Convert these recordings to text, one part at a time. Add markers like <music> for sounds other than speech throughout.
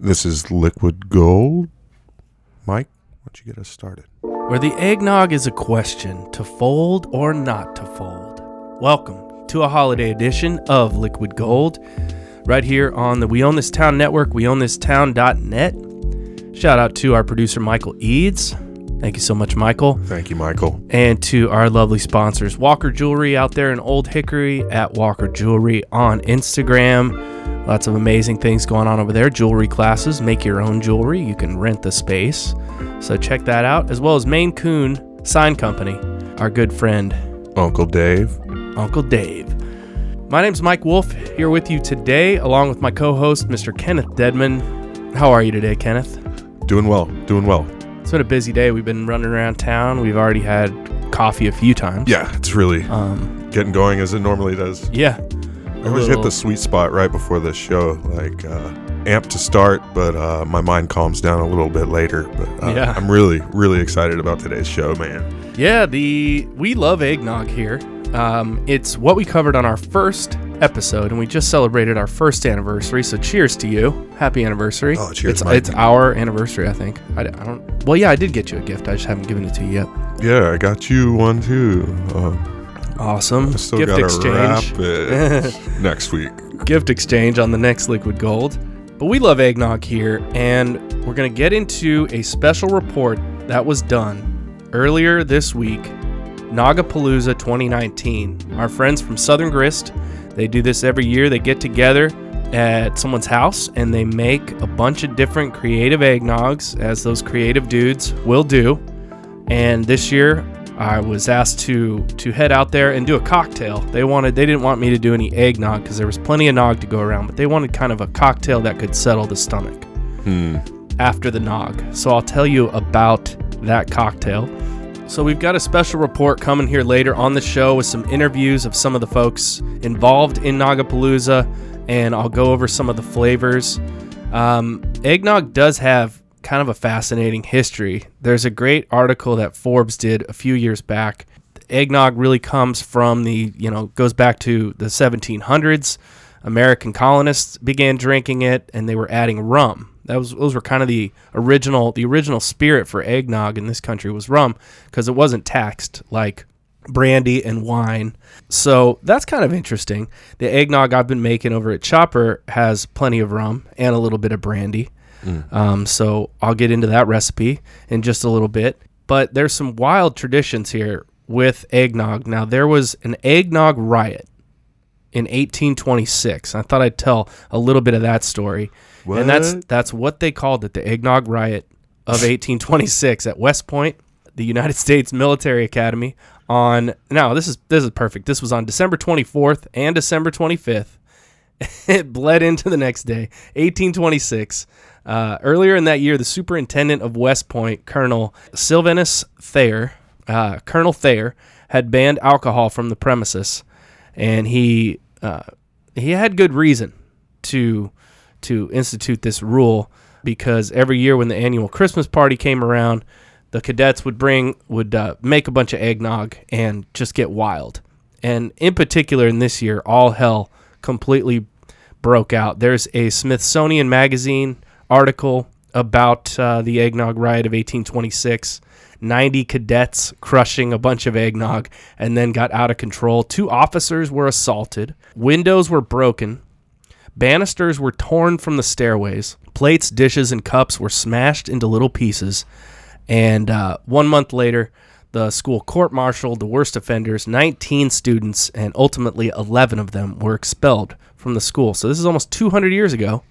This is Liquid Gold. Mike, why don't you get us started? Where the eggnog is a question to fold or not to fold. Welcome to a holiday edition of Liquid Gold, right here on the We Own This Town network, weownthistown.net. Shout out to our producer, Michael Eads. Thank you so much, Michael. Thank you, Michael. And to our lovely sponsors, Walker Jewelry out there in Old Hickory at Walker Jewelry on Instagram. Lots of amazing things going on over there. Jewelry classes, make your own jewelry. You can rent the space. So check that out, as well as Maine Coon Sign Company, our good friend, Uncle Dave. Uncle Dave. My name's Mike Wolf, here with you today, along with my co host, Mr. Kenneth Deadman. How are you today, Kenneth? Doing well, doing well. It's been a busy day. We've been running around town. We've already had coffee a few times. Yeah, it's really Um, getting going as it normally does. yeah. I always hit the sweet spot right before the show, like uh, amped to start, but uh, my mind calms down a little bit later. But uh, Yeah. I'm really, really excited about today's show, man. Yeah, the we love eggnog here. Um, it's what we covered on our first episode, and we just celebrated our first anniversary. So cheers to you! Happy anniversary! Oh, cheers, It's, Mike. it's our anniversary, I think. I don't. Well, yeah, I did get you a gift. I just haven't given it to you yet. Yeah, I got you one too. Uh, Awesome. I still gift exchange. <laughs> next week. gift exchange on the next liquid gold. But we love eggnog here, and we're going to get into a special report that was done earlier this week Nagapalooza 2019. Our friends from Southern Grist, they do this every year. They get together at someone's house and they make a bunch of different creative eggnogs, as those creative dudes will do. And this year, I was asked to to head out there and do a cocktail. They wanted they didn't want me to do any eggnog because there was plenty of nog to go around, but they wanted kind of a cocktail that could settle the stomach Hmm. after the nog. So I'll tell you about that cocktail. So we've got a special report coming here later on the show with some interviews of some of the folks involved in Nagapalooza, and I'll go over some of the flavors. Um, eggnog does have kind of a fascinating history. There's a great article that Forbes did a few years back. Eggnog really comes from the, you know, goes back to the 1700s. American colonists began drinking it, and they were adding rum. That was those were kind of the original the original spirit for eggnog in this country was rum because it wasn't taxed like brandy and wine. So that's kind of interesting. The eggnog I've been making over at Chopper has plenty of rum and a little bit of brandy. Um, so I'll get into that recipe in just a little bit. But there's some wild traditions here with eggnog. Now there was an eggnog riot in 1826. I thought I'd tell a little bit of that story. And that's What? that's what they called it, the eggnog riot of 1826 at West Point, the United States Military Academy on Now, this is this is perfect. This was on December 24th and December 25th. <laughs> it bled into the next day, 1826. Uh, earlier in that year, the superintendent of West Point, Colonel Sylvanus Thayer, uh, Colonel Thayer, had banned alcohol from the premises, and he uh, he had good reason to to institute this rule because every year when the annual Christmas party came around, the cadets would bring would uh, make a bunch of eggnog and just get wild. And in particular, in this year, all hell completely broke out. There's a Smithsonian Magazine article about uh, the eggnog riot of 1826. 90 cadets crushing a bunch of eggnog and then got out of control. Two officers were assaulted. Windows were broken. Banisters were torn from the stairways. Plates, dishes, and cups were smashed into little pieces. And uh, one month later, the school court martialed the worst offenders. 19 students and ultimately 11 of them were expelled from the school. So this is almost 200 years ago.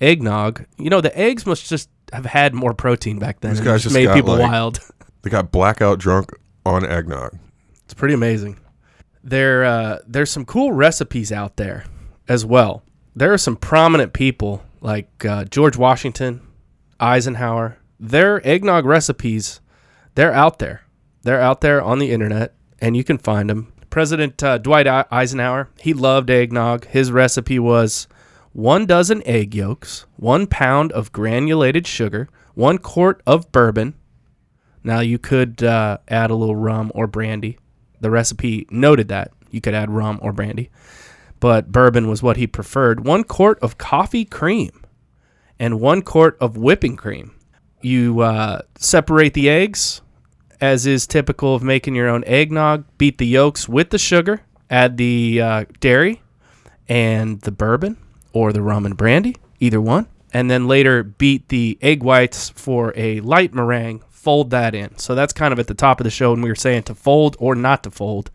Eggnog. You know, the eggs must just have had more protein back then. These guys just made got, people like- wild. <laughs> They got blackout drunk on eggnog. It's pretty amazing. There, uh, there's some cool recipes out there as well. There are some prominent people like uh, George Washington, Eisenhower. Their eggnog recipes, they're out there. They're out there on the internet, and you can find them. President uh, Dwight Eisenhower, he loved eggnog. His recipe was one dozen egg yolks, one pound of granulated sugar, one quart of bourbon, now you could uh, add a little rum or brandy. The recipe noted that you could add rum or brandy, but bourbon was what he preferred. One quart of coffee cream and one quart of whipping cream. You uh, separate the eggs, as is typical of making your own eggnog. Beat the yolks with the sugar, add the uh, dairy and the bourbon or the rum and brandy, either one. And then later beat the egg whites for a light meringue, fold that in. So that's kind of at the top of the show when we were saying to fold or not to fold.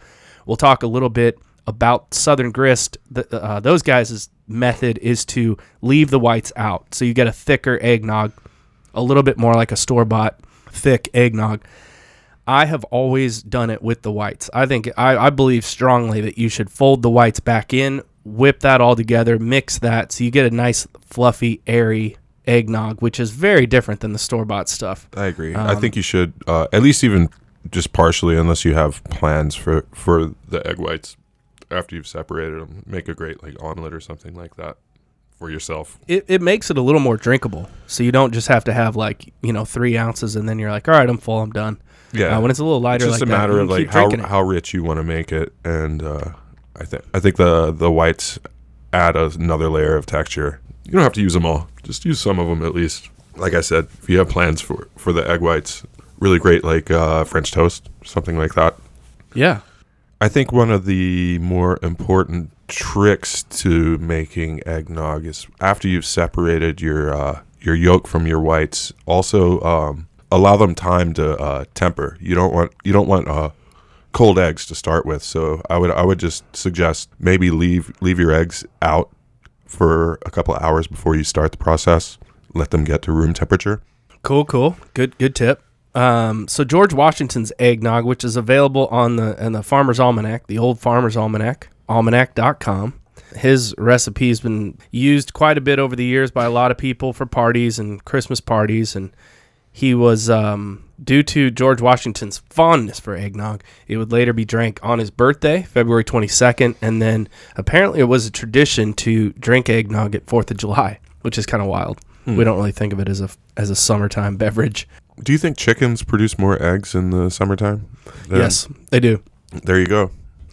We'll talk a little bit about Southern Grist. The, uh, those guys' method is to leave the whites out. So you get a thicker eggnog, a little bit more like a store bought thick eggnog. I have always done it with the whites. I think I, I believe strongly that you should fold the whites back in, whip that all together, mix that so you get a nice fluffy, airy eggnog, which is very different than the store bought stuff. I agree. I think you should uh, at least even just partially, unless you have plans for for the egg whites after you've separated them, make a great like omelet or something like that for yourself. It, it makes it a little more drinkable. So you don't just have to have like, you know, three ounces and then you're like, all right, I'm full, I'm done. Yeah, Uh, when it's a little lighter it's just like a matter you of like how it. how rich you want to make it, and uh, I think I think the the whites add another layer of texture. You don't have to use them all; just use some of them at least. Like I said, if you have plans for for the egg whites, really great like uh, French toast, something like that. Yeah. I think one of the more important tricks to making eggnog is after you've separated your uh, your yolk from your whites. Also, um, allow them time to uh, temper. You don't want you don't want uh, cold eggs to start with. So I would I would just suggest maybe leave leave your eggs out for a couple hours before you start the process. Let them get to room temperature. Cool, cool. Good good tip. Um, so George Washington's eggnog, which is available on the in the Farmer's Almanac, the old Farmer's Almanac, almanac.com. His recipe's been used quite a bit over the years by a lot of people for parties and Christmas parties and he was um, due to George Washington's fondness for eggnog. It would later be drank on his birthday, February 22nd, and then apparently it was a tradition to drink eggnog at 4th of July, which is kind of wild. We don't really think of it as a as a summertime beverage. Do you think chickens produce more eggs in the summertime? than- Yes, they do. There you go.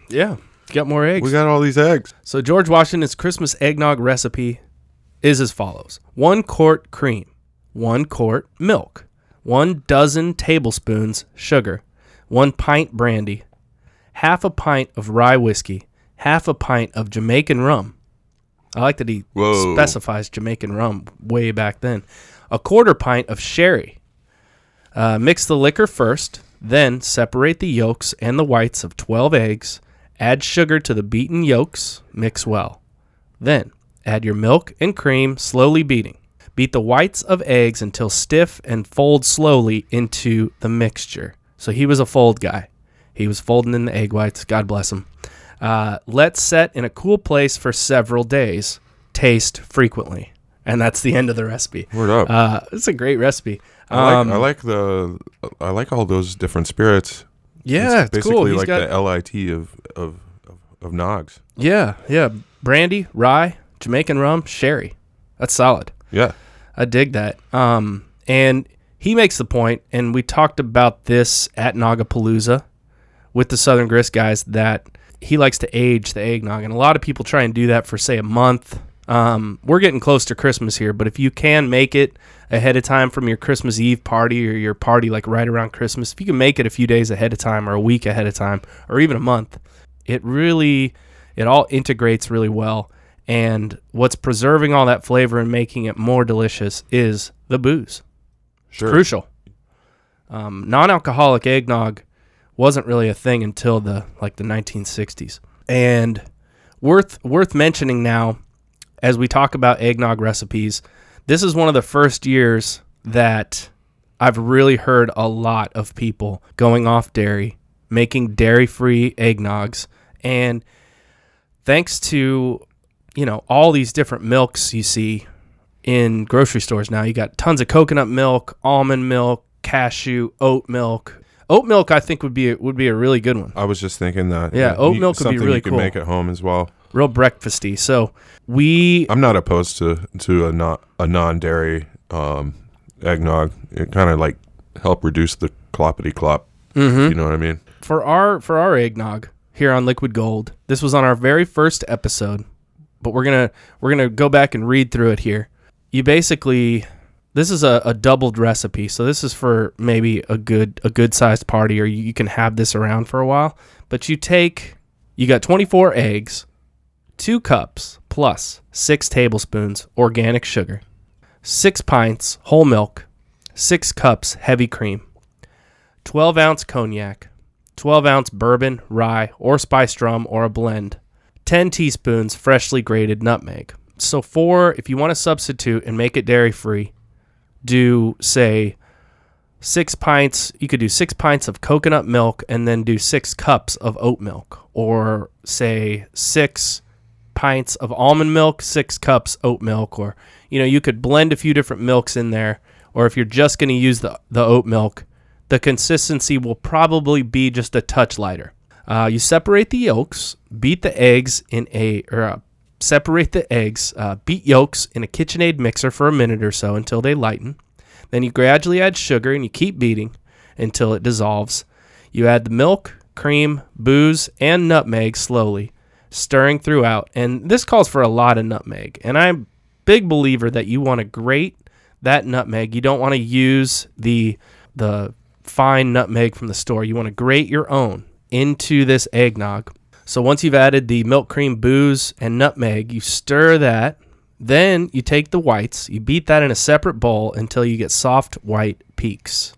Yeah, got more eggs. We got all these eggs. so George Washington's Christmas eggnog recipe is as follows: one quart cream, one quart milk, one dozen tablespoons sugar, one pint brandy, half a pint of rye whiskey, half a pint of Jamaican rum. I like that he Whoa. specifies Jamaican rum way back then. A quarter pint of sherry. Uh, mix the liquor first, then separate the yolks and the whites of 12 eggs. Add sugar to the beaten yolks. Mix well. Then add your milk and cream, slowly beating. Beat the whites of eggs until stiff and fold slowly into the mixture. So he was a fold guy. He was folding in the egg whites. God bless him. Uh, let set in a cool place for several days. Taste frequently. And that's the end of the recipe. Word up. Uh, it's a great recipe. I like Um, I like the I like all those different spirits. yeah, it's basically cool. Like got, the lit of of of, of Nogs. yeah, yeah. Brandy, rye, Jamaican rum, sherry. That's solid. Yeah, I dig that. Um, and he makes the point, and we talked about this at Nagapalooza with the Southern Grist guys that he likes to age the eggnog, and a lot of people try and do that for say a month. Um, we're getting close to Christmas here, but if you can make it ahead of time from your Christmas Eve party or your party like right around Christmas, if you can make it a few days ahead of time or a week ahead of time or even a month, it really it all integrates really well. And what's preserving all that flavor and making it more delicious is the booze. sure. Crucial. Um, non-alcoholic eggnog wasn't really a thing until the like the 1960s, and worth worth mentioning now as we talk about eggnog recipes. This is one of the first years that I've really heard a lot of people going off dairy, making dairy-free eggnogs, and thanks to you know all these different milks you see in grocery stores now. You got tons of coconut milk, almond milk, cashew, oat milk. Oat milk, I think would be a, would be a really good one, I was just thinking that. Yeah, oat you- milk would be something really you can cool. make at home as well. real breakfasty. So we I'm not opposed to to a not a non dairy um, eggnog. It kind of like help reduce the cloppity clop. Mhm. You know what I mean? for our for our eggnog here on Liquid Gold. This was on our very first episode, but we're gonna we're gonna go back and read through it here. you basically this is a, a doubled recipe. So this is for maybe a good a good sized party, or you, you can have this around for a while. But you take you got 24 eggs, two cups plus six tablespoons organic sugar, six pints whole milk, six cups heavy cream, 12 ounce cognac, 12 ounce bourbon, rye, or spiced rum, or a blend, 10 teaspoons freshly grated nutmeg. So, for if you want to substitute and make it dairy free, do say six pints, you could do six pints of coconut milk and then do six cups of oat milk, or say six pints of almond milk, six cups oat milk, or you know, you could blend a few different milks in there, or if you're just going to use the, the oat milk, the consistency will probably be just a touch lighter. Uh, you separate the yolks, beat the eggs in a, or uh, separate the eggs, uh, beat yolks in a KitchenAid mixer for a minute or so until they lighten. Then you gradually add sugar and you keep beating until it dissolves. You add the milk, cream, booze, and nutmeg slowly, stirring throughout. And this calls for a lot of nutmeg. And I'm a big believer that you want to grate that nutmeg. You don't want to use the the fine nutmeg from the store. You want to grate your own into this eggnog. So once you've added the milk cream, booze, and nutmeg, you stir that. Then you take the whites, you beat that in a separate bowl until you get soft white peaks.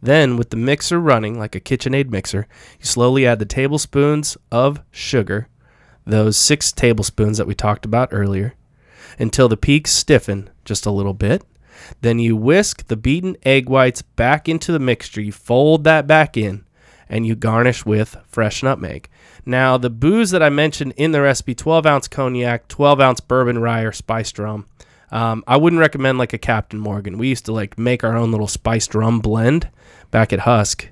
Then, with the mixer running like a KitchenAid mixer, you slowly add the tablespoons of sugar, those six tablespoons that we talked about earlier, until the peaks stiffen just a little bit. Then you whisk the beaten egg whites back into the mixture. You fold that back in and you garnish with fresh nutmeg. Now, the booze that I mentioned in the recipe 12 ounce cognac, 12 ounce bourbon rye or spiced rum. Um, I wouldn't recommend like a Captain Morgan. We used to like make our own little spiced rum blend back at Husk.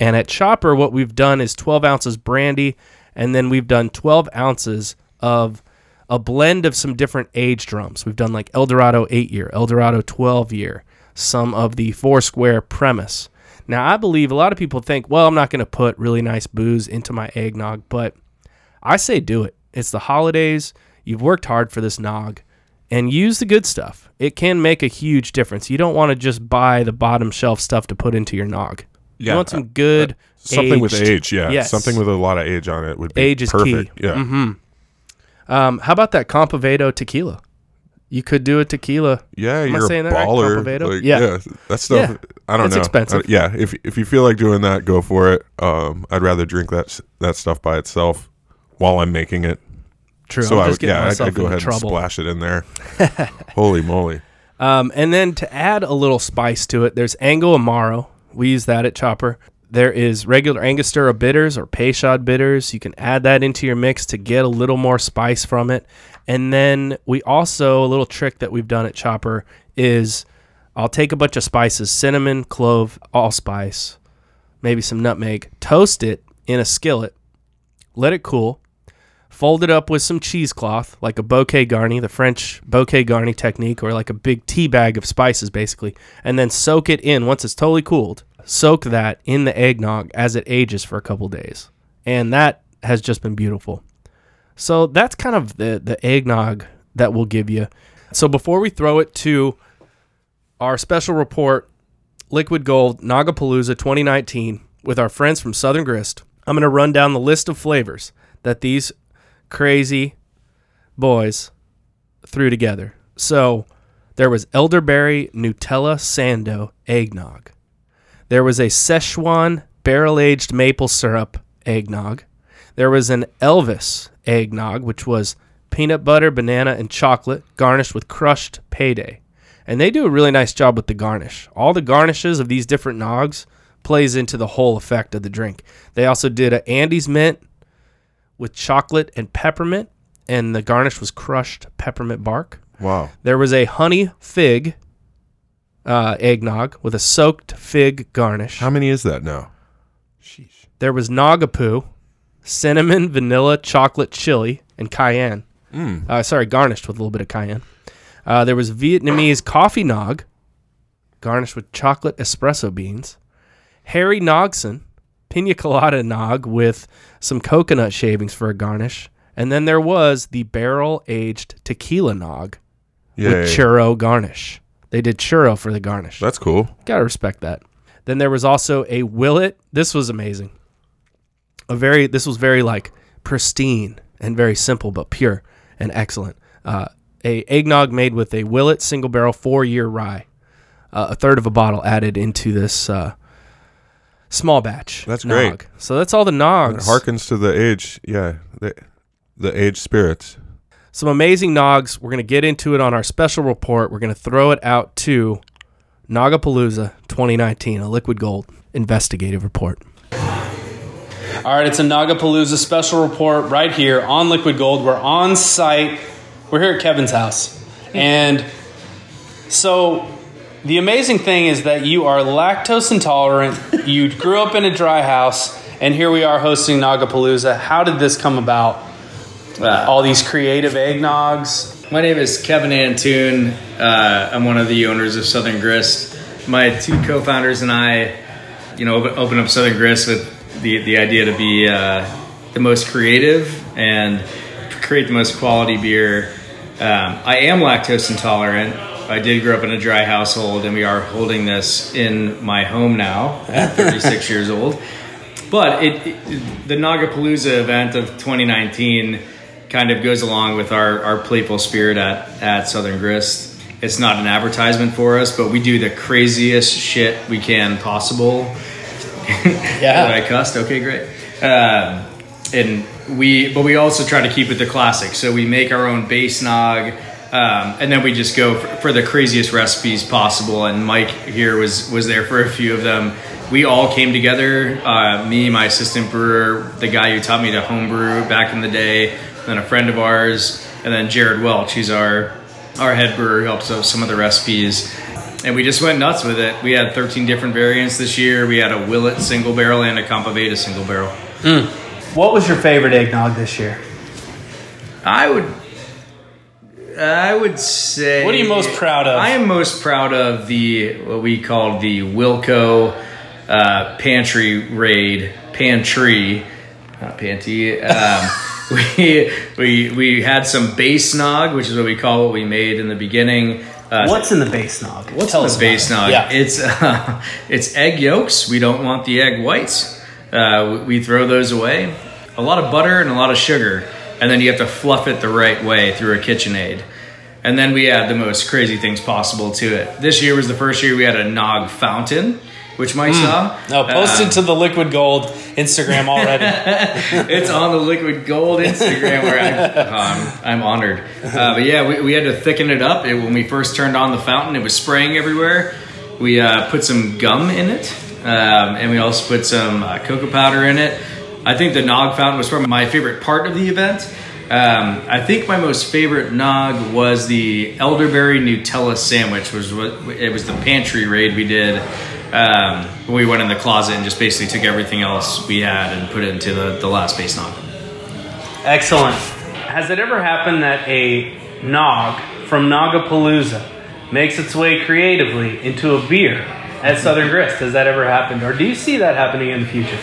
And at Chopper, what we've done is 12 ounces brandy, and then we've done 12 ounces of a blend of some different aged rums. We've done like El Dorado 8 year, El Dorado 12 year, some of the Foursquare premise. Now, I believe a lot of people think, well, I'm not going to put really nice booze into my eggnog, but I say do it. It's the holidays. You've worked hard for this nog and use the good stuff. It can make a huge difference. You don't want to just buy the bottom shelf stuff to put into your nog. Yeah, you want some good something with age. Yeah, Yes. something with a lot of age on it would be Age is perfect. key. Yeah, hmm Um, how about that Compavedo tequila? You could do a tequila. yeah, Am you're a saying that right? baller. Compavedo? Like, Yeah. yeah. that stuff. Yeah. I don't It's know. expensive. Uh, yeah, if if you feel like doing that, go for it. Um, I'd rather drink that that stuff by itself while I'm making it. True. so I'm I just would, yeah, I'd, go into ahead trouble. and splash it in there. <laughs> Holy moly! Um, and then to add a little spice to it, there's Ango Amaro. We use that at Chopper. There is regular Angostura bitters or Peychaud bitters. You can add that into your mix to get a little more spice from it. And then we also, a little trick that we've done at Chopper is I'll take a bunch of spices cinnamon, clove, allspice, maybe some nutmeg, toast it in a skillet, let it cool, fold it up with some cheesecloth, like a bouquet garni, the French bouquet garni technique, or like a big tea bag of spices, basically, and then soak it in once it's totally cooled. Soak that in the eggnog as it ages for a couple days, and that has just been beautiful. So that's kind of the the eggnog that we'll give you. So before we throw it to our special report, Liquid Gold Nagapalooza 2019, with our friends from Southern Grist, I'm going to run down the list of flavors that these crazy boys threw together. So there was elderberry Nutella Sando eggnog. There was a Szechuan barrel aged maple syrup eggnog. There was an Elvis eggnog, which was peanut butter, banana, and chocolate garnished with crushed payday. And they do a really nice job with the garnish. All the garnishes of these different nogs plays into the whole effect of the drink. They also did a Andes mint with chocolate and peppermint, and the garnish was crushed peppermint bark. Wow. There was a honey fig uh, eggnog with a soaked fig garnish. How many is that now? Sheesh. There was nagapoo, cinnamon, vanilla, chocolate, chili, and cayenne. Mm. Uh, sorry, garnished with a little bit of cayenne. Uh, there was Vietnamese coffee nog, garnished with chocolate espresso beans. Harry Nogson, pina colada nog with some coconut shavings for a garnish. And then there was the barrel aged tequila nog Yeah, with churro garnish. They did churro for the garnish. That's cool. Gotta respect that. Then there was also a Willet. This was amazing. A very this was very like pristine and very simple but pure and excellent. Uh, a eggnog made with a Willet single barrel four year rye. Uh, a third of a bottle added into this uh, small batch. That's nog. great. So that's all the It nogs. harkens to the age. Yeah, the, the age spirits. Some amazing nogs. We're gonna get into it on our special report. We're gonna throw it out to Nagapalooza 2019, a liquid gold investigative report. All right, it's a Nagapalooza special report right here on Liquid Gold. We're on site. We're here at Kevin's house. And so the amazing thing is that you are lactose intolerant. you grew up in a dry house, and here we are hosting Nagapalooza. How did this come about? All these creative eggnogs. My name is Kevin Antoon. Uh, I'm one of the owners of Southern Grist. My two co-founders and I, you know, open up Southern Grist with the the idea to be uh, the most creative and create the most quality beer. Um, I am lactose intolerant. I did grow up in a dry household, and we are holding this in my home now at 36 <laughs> years old. But it, it the Nagapalooza event of 2019 kind of goes along with our, our playful spirit at, at Southern Grist. It's not an advertisement for us, but we do the craziest shit we can possible. <laughs> Yeah. I cussed? Okay, great. Um, and we, but we also try to keep it the classic. So we make our own base nog, um, and then we just go for, for the craziest recipes possible. And Mike here was was there for a few of them. We all came together. Uh, me, my assistant brewer, the guy who taught me to homebrew back in the day, then a friend of ours, and then Jared Welch, who's our our head brewer, helps us with some of the recipes and we just went nuts with it. We had 13 different variants this year. We had a Willet single barrel and a Compaveda single barrel. What was your favorite eggnog this year? I would, I would say. What are you most proud of? I am most proud of the what we call the Wilco uh, pantry raid pantry, not panty. Um, <laughs> we we we had some base nog, which is what we call what we made in the beginning. Uh, What's in the base nog? What's Tell in the base nog? it. Yeah. It's uh, <laughs> it's egg yolks. We don't want the egg whites. Uh, we throw those away. A lot of butter and a lot of sugar, and then you have to fluff it the right way through a KitchenAid. And then we add the most crazy things possible to it. This year was the first year we had a nog fountain, which Mike saw. No, posted Uh, to the Liquid Gold Instagram already. <laughs> it's on the Liquid Gold Instagram where I'm, <laughs> um, I'm honored. Uh, but yeah, we, we had to thicken it up. It, when we first turned on the fountain, it was spraying everywhere. We uh, put some gum in it, um, and we also put some uh, cocoa powder in it. I think the Nog fountain was probably my favorite part of the event. Um, I think my most favorite Nog was the elderberry Nutella sandwich. Was what it was the pantry raid we did. Um, we went in the closet and just basically took everything else we had and put it into the, the last base nog. Excellent. Has it ever happened that a nog from Nagapalooza makes its way creatively into a beer at Southern Grist? Has that ever happened? Or do you see that happening in the future?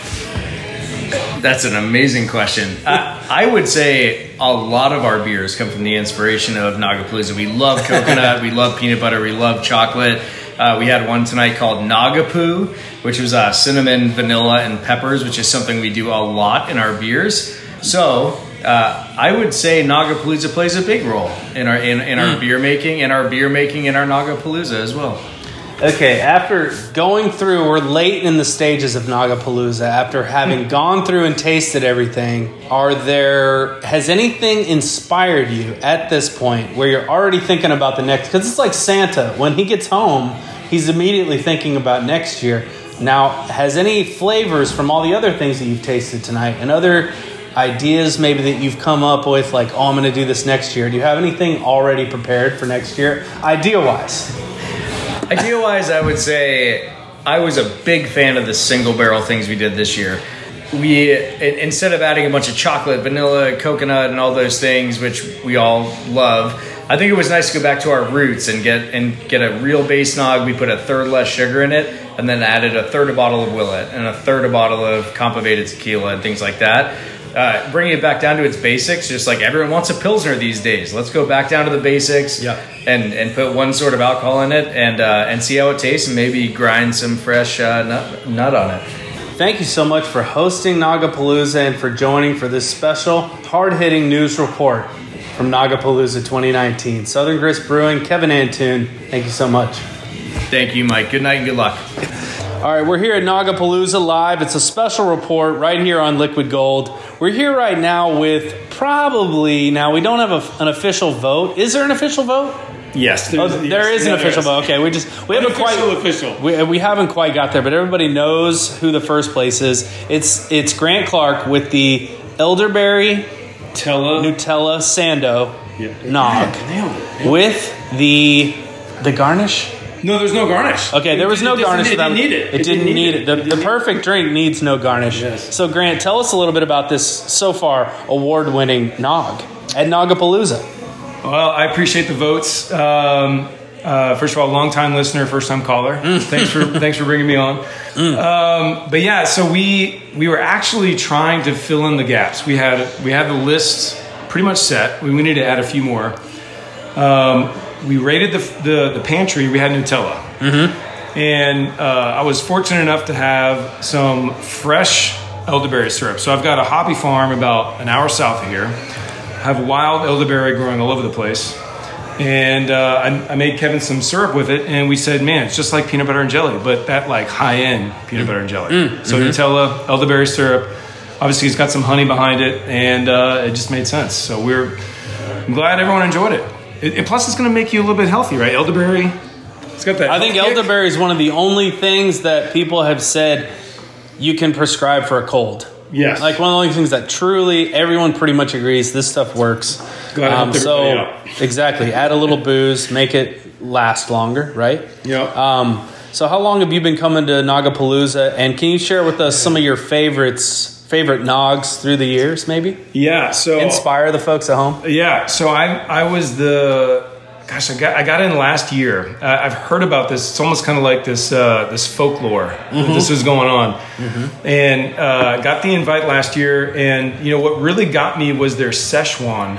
That's an amazing question. I, I would say a lot of our beers come from the inspiration of Nagapalooza. We love coconut, we love peanut butter, we love chocolate. Uh, we had one tonight called Nagapoo, which was uh, cinnamon, vanilla, and peppers, which is something we do a lot in our beers. So uh, I would say Nagapalooza plays a big role in our in, in our beer making, in our beer making, in our Nagapalooza as well. Okay, after going through, we're late in the stages of Nagapalooza. After having <laughs> gone through and tasted everything, are there has anything inspired you at this point where you're already thinking about the next? Because it's like Santa. When he gets home, he's immediately thinking about next year. Now, has any flavors from all the other things that you've tasted tonight and other ideas maybe that you've come up with, like, oh, I'm going to do this next year? Do you have anything already prepared for next year, idea wise? Idea wise, I would say I was a big fan of the single barrel things we did this year. We instead of adding a bunch of chocolate, vanilla, coconut, and all those things, which we all love, I think it was nice to go back to our roots and get and get a real base nog. We put a third less sugar in it, and then added a third a bottle of Willet and a third a bottle of Compaveda tequila and things like that. Uh, bringing it back down to its basics. Just like everyone wants a pilsner these days, let's go back down to the basics. Yeah. and and put one sort of alcohol in it, and uh, and see how it tastes, and maybe grind some fresh uh, nut nut on it. Thank you so much for hosting Nagapalooza and for joining for this special, hard hitting news report from Nagapalooza 2019. Southern Grist Brewing, Kevin Antoon, thank you so much. Thank you, Mike. Good night and good luck. All right, we're here at Nagapalooza Live. It's a special report right here on Liquid Gold. We're here right now with probably, now we don't have a, an official vote. Is there an official vote? Yes, Oh, yes, is an yeah, official there vote. Okay, we just we haven't quite official. We, we haven't quite got there, but everybody knows who the first place is. It's it's Grant Clark with the elderberry Tella. Nutella Sando Yeah. nog it. with the the garnish. No, there's no garnish. Okay, there was no It doesn't- garnish. It didn't need it. It, didn't, need it. The, the perfect drink needs no garnish. Yes. So Grant, tell us a little bit about this so far award-winning nog at Nogapalooza. Well, I appreciate the votes. Um, uh, first of all, long time listener, first time caller. <laughs> thanks for thanks for bringing me on. Um, but yeah, so we we were actually trying to fill in the gaps. We had we had the list pretty much set. We, we needed to add a few more. Um, we raided the, the the pantry. We had Nutella, and uh, I was fortunate enough to have some fresh elderberry syrup. So I've got a hobby farm about an hour south of here. I have wild elderberry growing all over the place. And uh, I, I made Kevin some syrup with it, and we said, "Man, it's just like peanut butter and jelly, but that like high end peanut butter and jelly." So Nutella, elderberry syrup. Obviously, it's got some honey behind it, and uh, it just made sense. So we're I'm glad everyone enjoyed it. Plus, it's going to make you a little bit healthy, right? Elderberry. It's got that. I think kick. elderberry is one of the only things that people have said you can prescribe for a cold. Yes. Like one of the only things that truly everyone pretty much agrees this stuff works. Um, so exactly, add a little booze, make it last longer, right? Yep. Um, so how long have you been coming to Nagapalooza, and can you share with us some of your favorites, favorite nogs through the years, maybe? yeah. So Inspire the folks at home. Yeah, so I I was the gosh I got I got in last year. Uh, I've heard about this. It's almost kind of like this uh, this folklore that this was going on, and uh, got the invite last year. And you know what really got me was their Szechuan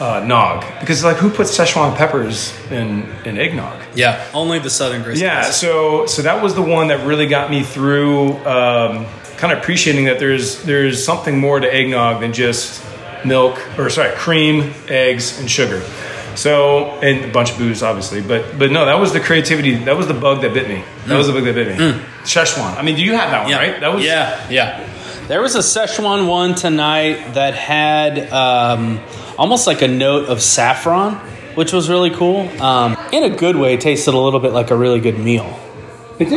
uh, nog because like who puts Szechuan peppers in in eggnog? Yeah, only the Southern Grist. Yeah, so so that was the one that really got me through, um, kind of appreciating that there's there's something more to eggnog than just milk or sorry cream, eggs, and sugar. So and a bunch of booze, obviously, but but no, that was the creativity. That was the bug that bit me. That was the bug that bit me. Szechuan. I mean, do you have that one right? That was yeah, yeah. There was a Szechuan one tonight that had um, almost like a note of saffron, which was really cool. Um, in a good way, it tasted a little bit like a really good meal.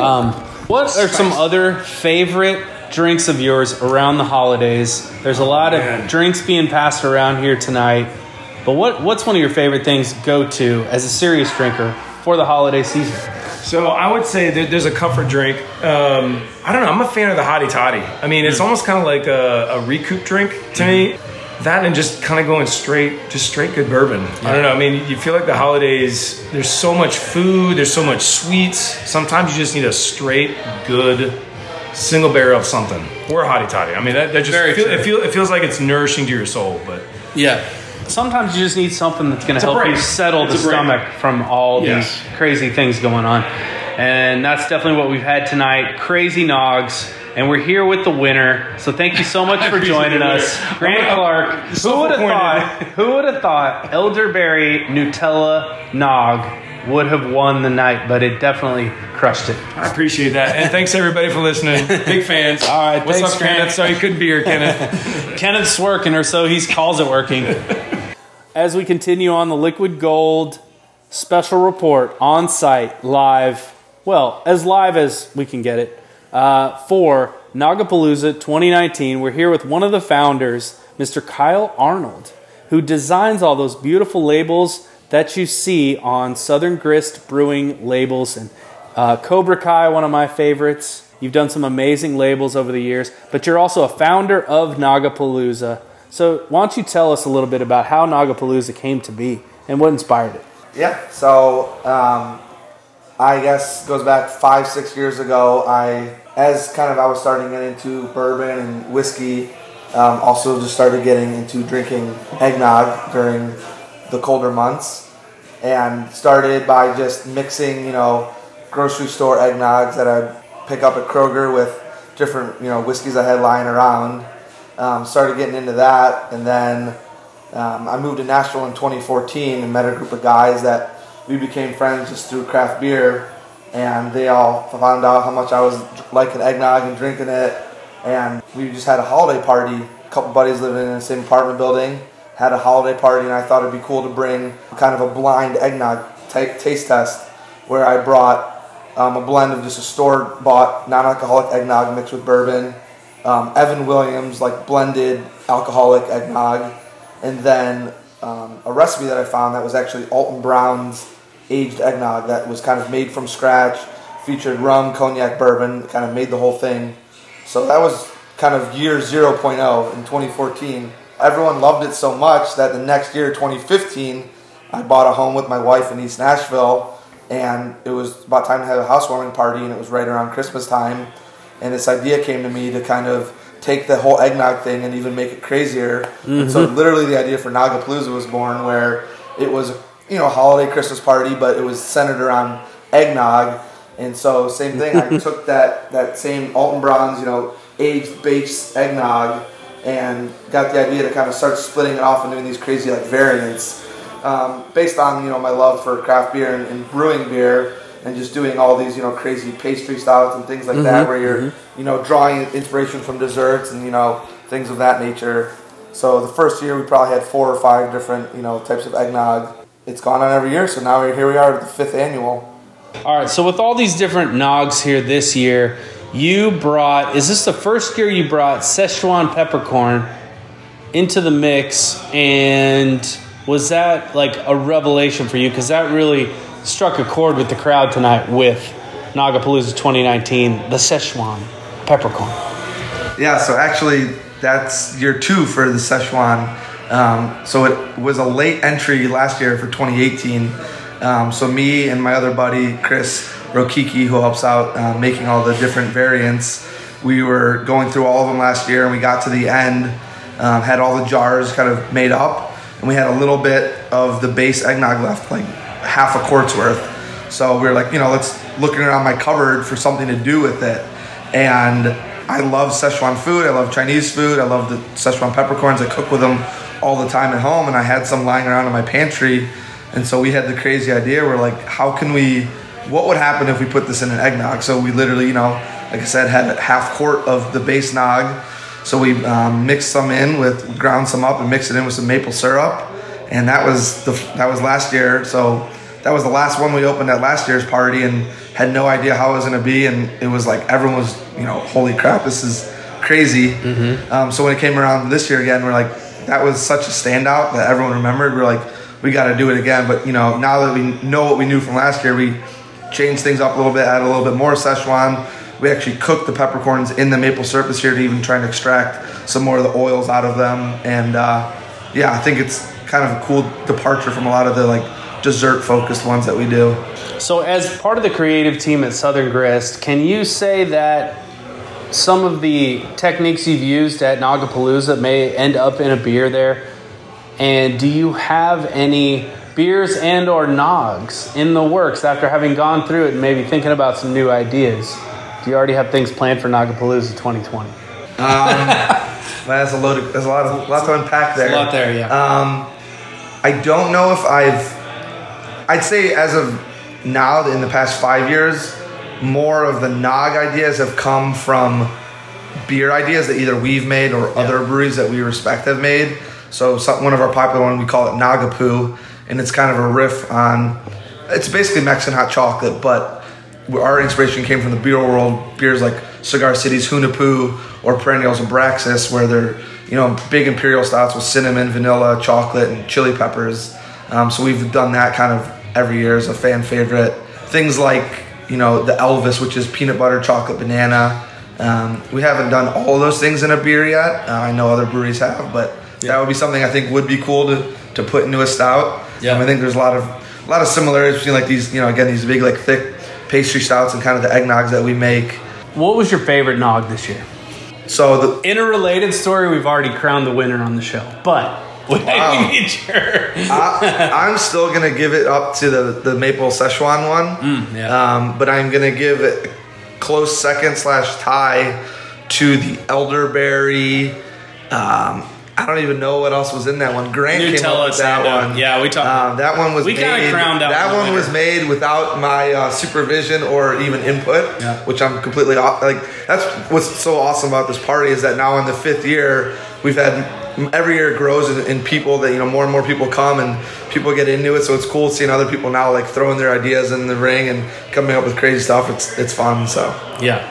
Um, what are some other favorite drinks of yours around the holidays? There's a lot of drinks being passed around here tonight. But what, what's one of your favorite things go to as a serious drinker for the holiday season? So I would say that there's a comfort drink. Um, I don't know. I'm a fan of the hottie toddy. I mean, it's almost kind of like a, a recoup drink to me. That and just kind of going straight, just straight good bourbon. I don't know. I mean, you feel like the holidays. There's so much food. There's so much sweets. Sometimes you just need a straight good single barrel of something or a hottie toddy. I mean, that, that just Very feel, it, feel, it feels like it's nourishing to your soul. But Yeah. Sometimes you just need something that's going to a help you settle It's the stomach from all Yes. these crazy things going on. And that's definitely what we've had tonight. Crazy Nogs. And we're here with the winner. So thank you so much <laughs> for joining us. Grant Clark. I'm Who would have thought who would have thought elderberry Nutella Nog would have won the night, but it definitely crushed it. I appreciate that. And thanks everybody for listening. Big fans. All right, What's thanks, up, Grant. Kenneth? Sorry you couldn't be here, Kenneth. <laughs> Kenneth's working, or so he calls it working. As we continue on the Liquid Gold special report on site, live, well, as live as we can get it, uh, for Nagapalooza 2019, we're here with one of the founders, Mr. Kyle Arnold, who designs all those beautiful labels that you see on Southern Grist Brewing labels and uh, Cobra Kai, one of my favorites. You've done some amazing labels over the years, but you're also a founder of Nagapalooza. So, why don't you tell us a little bit about how Nagapalooza came to be and what inspired it? Yeah. So um, I guess goes back five, six years ago. I, as kind of I was starting to get into bourbon and whiskey, Um, also, just started getting into drinking eggnog during the colder months, and started by just mixing, you know, grocery store eggnogs that I'd pick up at Kroger with different, you know, whiskeys I had lying around. Um, started getting into that, and then um, I moved to Nashville in 2014 and met a group of guys that we became friends just through craft beer, and they all found out how much I was liking eggnog and drinking it, and we just had a holiday party. A couple buddies living in the same apartment building had a holiday party, and I thought it'd be cool to bring kind of a blind eggnog t- taste test where I brought um, a blend of just a store bought non alcoholic eggnog mixed with bourbon, um, Evan Williams, like blended alcoholic eggnog, and then um, a recipe that I found that was actually Alton Brown's aged eggnog that was kind of made from scratch, featured rum, cognac, bourbon, kind of made the whole thing. So that was kind of year 0.0 in 2014. Everyone loved it so much that the next year, 2015, I bought a home with my wife in East Nashville, and it was about time to have a housewarming party, and it was right around Christmas time. And this idea came to me to kind of take the whole eggnog thing and even make it crazier. Mm-hmm. And so, literally, the idea for Nogapalooza was born, where it was you know a holiday Christmas party, but it was centered around eggnog. And so, same thing. I <laughs> took that that same Alton Brown's, you know, aged baked eggnog and got the idea to kind of start splitting it off and doing these crazy like variants um, based on you know my love for craft beer and, and, brewing beer and just doing all these you know crazy pastry styles and things like mm-hmm, that where you're mm-hmm. you know drawing inspiration from desserts and you know things of that nature. So the first year we probably had four or five different you know types of eggnog. It's gone on every year so now here we are at the fifth annual. All right so with all these different nogs here this year you brought is this the first year you brought Szechuan peppercorn into the mix? And was that like a revelation for you? Because that really struck a chord with the crowd tonight with Nogapalooza 2019 the Szechuan peppercorn. Yeah so actually that's year two for the Szechuan. Um, so it was a late entry last year for 2018 um, so me and my other buddy Chris Rokiki, who helps out uh, making all the different variants. We were going through all of them last year, and we got to the end, um, had all the jars kind of made up, and we had a little bit of the base eggnog left, like half a quart's worth. So we were like, you know, let's looking around my cupboard for something to do with it. And I love Szechuan food. I love Chinese food. I love the Szechuan peppercorns. I cook with them all the time at home, and I had some lying around in my pantry. And so we had the crazy idea. We're like, how can we what would happen if we put this in an eggnog? So we literally, you know, like I said, had a half quart of the base nog. So we um, mixed some in with, ground some up and mixed it in with some maple syrup. And that was the that was last year. So that was the last one we opened at last year's party and had no idea how it was going to be. And it was like everyone was, you know, holy crap, this is crazy. Mm-hmm. Um, so when it came around this year again, we're like, that was such a standout that everyone remembered. We're like, we got to do it again. But you know, now that we know what we knew from last year, we change things up a little bit, add a little bit more Szechuan. We actually cook the peppercorns in the maple syrup year to even try and extract some more of the oils out of them. And uh, yeah, I think it's kind of a cool departure from a lot of the like dessert focused ones that we do. So, as part of the creative team at Southern Grist, can you say that some of the techniques you've used at Nagapalooza may end up in a beer there? And do you have any beers and or nogs in the works after having gone through it and maybe thinking about some new ideas? Do you already have things planned for Nogapalooza 2020? Um, <laughs> that's a load. Of, there's a lot of lot to unpack there. There's a lot there, yeah. Um, I don't know if I've. I'd say as of now, in the past five years, more of the nog ideas have come from beer ideas that either we've made or yeah. other breweries that we respect have made. So some, one of our popular ones, we call it Nagapoo, and it's kind of a riff on. It's basically Mexican hot chocolate, but our inspiration came from the beer world. Beers like Cigar City's Hunahpu or Perennial's Abraxas, where they're you know big imperial stouts with cinnamon, vanilla, chocolate, and chili peppers. Um, so we've done that kind of every year as a fan favorite. Things like you know the Elvis, which is peanut butter, chocolate, banana. Um, we haven't done all those things in a beer yet. Uh, I know other breweries have, but yeah. that would be something I think would be cool to, to put into a stout. Yeah, um, I think there's a lot of a lot of similarities between like these, you know, again these big like thick pastry stouts and kind of the eggnogs that we make. What was your favorite nog this year? So the In a related story, we've already crowned the winner on the show, but <laughs> Wow. I, I'm still gonna give it up to the the maple Szechuan one. yeah. Um, but I'm gonna give it close second slash tie to the elderberry. Um, I don't even know what else was in that one. Grant came Nutella up with that sando. one. Yeah, we talked- Um, that one was We kinda crowned that That one one was made without my uh, supervision or even input, Yeah. which I'm completely off. like. That's what's so awesome about this party is that now in the fifth year we've had every year it grows in, in people that you know more and more people come and people get into it. So it's cool seeing other people now like throwing their ideas in the ring and coming up with crazy stuff. It's it's fun. So Yeah.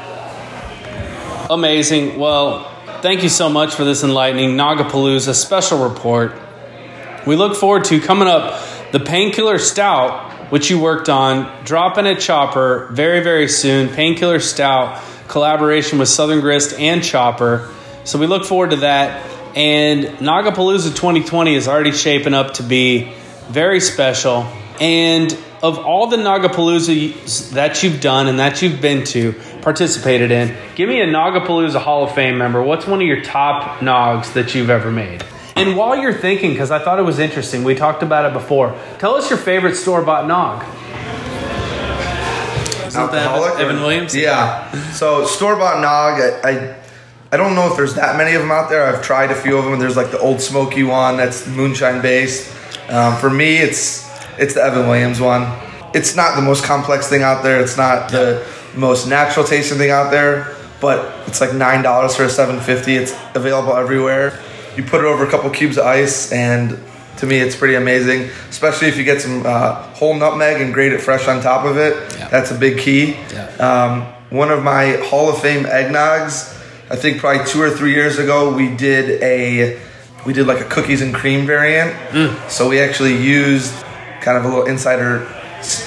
Amazing. Well, thank you so much for this enlightening Nagapalooza special report. We look forward to coming up the Painkiller Stout, which you worked on, dropping at Chopper very, very soon. Painkiller Stout, collaboration with Southern Grist and Chopper. So we look forward to that. And Nagapalooza 2020 is already shaping up to be very special. And of all the Nagapalooza that you've done and that you've been to, participated in, give me a Nagapalooza Hall of Fame member. What's one of your top Nogs that you've ever made? And while you're thinking, because I thought it was interesting, we talked about it before. Tell us your favorite store bought Nog. Isn't that Alcoholic Evan Williams? Yeah. So store bought nog. I, I I don't know if there's that many of them out there. I've tried a few of them. There's like the Ole Smoky one that's moonshine based. Um, for me, it's it's the Evan Williams one. It's not the most complex thing out there. It's not the most natural tasting thing out there. But it's like nine dollars for a seven fifty. It's available everywhere. You put it over a couple cubes of ice, and to me, it's pretty amazing. Especially if you get some uh, whole nutmeg and grate it fresh on top of it. Yeah. That's a big key. Yeah. Um, one of my Hall of Fame eggnogs, I think probably two or three years ago, we did a we did like a cookies and cream variant. So we actually used kind of a little insider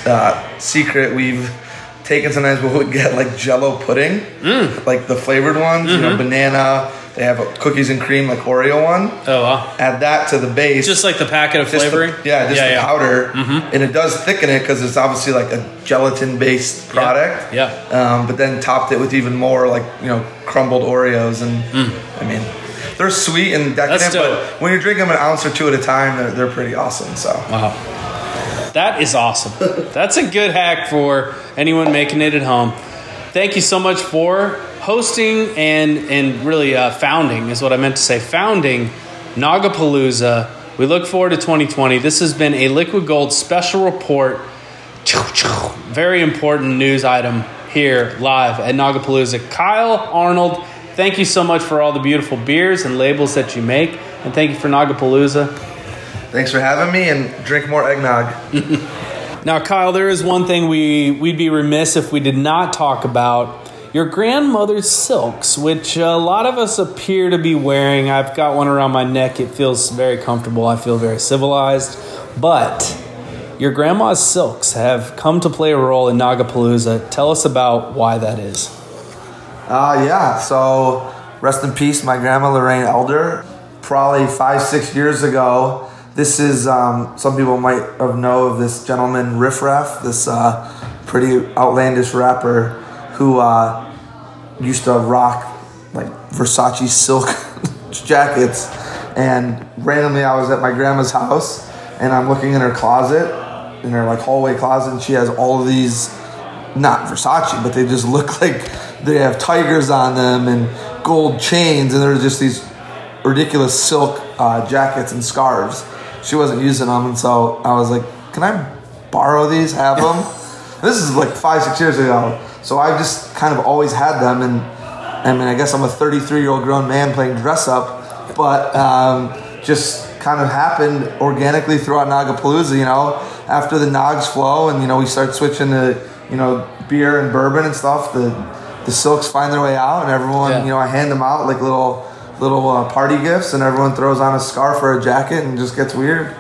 uh, secret. We've taken sometimes we would get like Jello pudding, like the flavored ones, you know, banana. They have a cookies and cream like Oreo one. Oh, wow. Add that to the base. Just like the packet of Just the- flavoring? yeah, just Yeah, the yeah. Mm-hmm. powder, and it does thicken it because it's obviously like a gelatin-based product. Yeah. Um, but then topped it with even more like you know crumbled Oreos, and I mean they're sweet and decadent. Mm. But when you drink them an ounce or two at a time, they're, they're pretty awesome. So Wow. That is awesome. That's a good hack for anyone making it at home. Thank you so much for hosting and and really uh, founding is what I meant to say. Founding Nagapalooza. We look forward to 2020. This has been a Liquid Gold special report. Very important news item here live at Nagapalooza. Kyle Arnold, thank you so much for all the beautiful beers and labels that you make, and thank you for Nagapalooza. Thanks for having me, and drink more eggnog. <laughs> Now, Kyle, there is one thing we we'd be remiss if we did not talk about. Your grandmother's silks, which a lot of us appear to be wearing. I've got one around my neck. It feels very comfortable. I feel very civilized. But your grandma's silks have come to play a role in Nagapalooza. Tell us about why that is. Uh, yeah. So rest in peace, my grandma Lorraine Elder. Probably five, six years ago. This is um, some people might have know of this gentleman Riff Raff, this uh, pretty outlandish rapper who uh, used to rock like Versace silk <laughs> jackets. And randomly, I was at my grandma's house, and I'm looking in her closet, in her like hallway closet, and she has all of these not Versace, but they just look <laughs> like they have tigers on them and gold chains, and they're just these ridiculous silk uh, jackets and scarves. She wasn't using them, and so I was like, "Can I borrow these? Have them?" <laughs> this is like five, six years ago, so I've just kind of always had them, and I mean, I guess I'm a 33 year old grown man playing dress up, but um, just kind of happened organically throughout Nagapalooza. You know, after the Nogs flow, and you know, we start switching to you know beer and bourbon and stuff. The the silks find their way out, and everyone Yeah. you know I hand them out like little little uh, party gifts, and everyone throws on a scarf or a jacket, and just gets weird.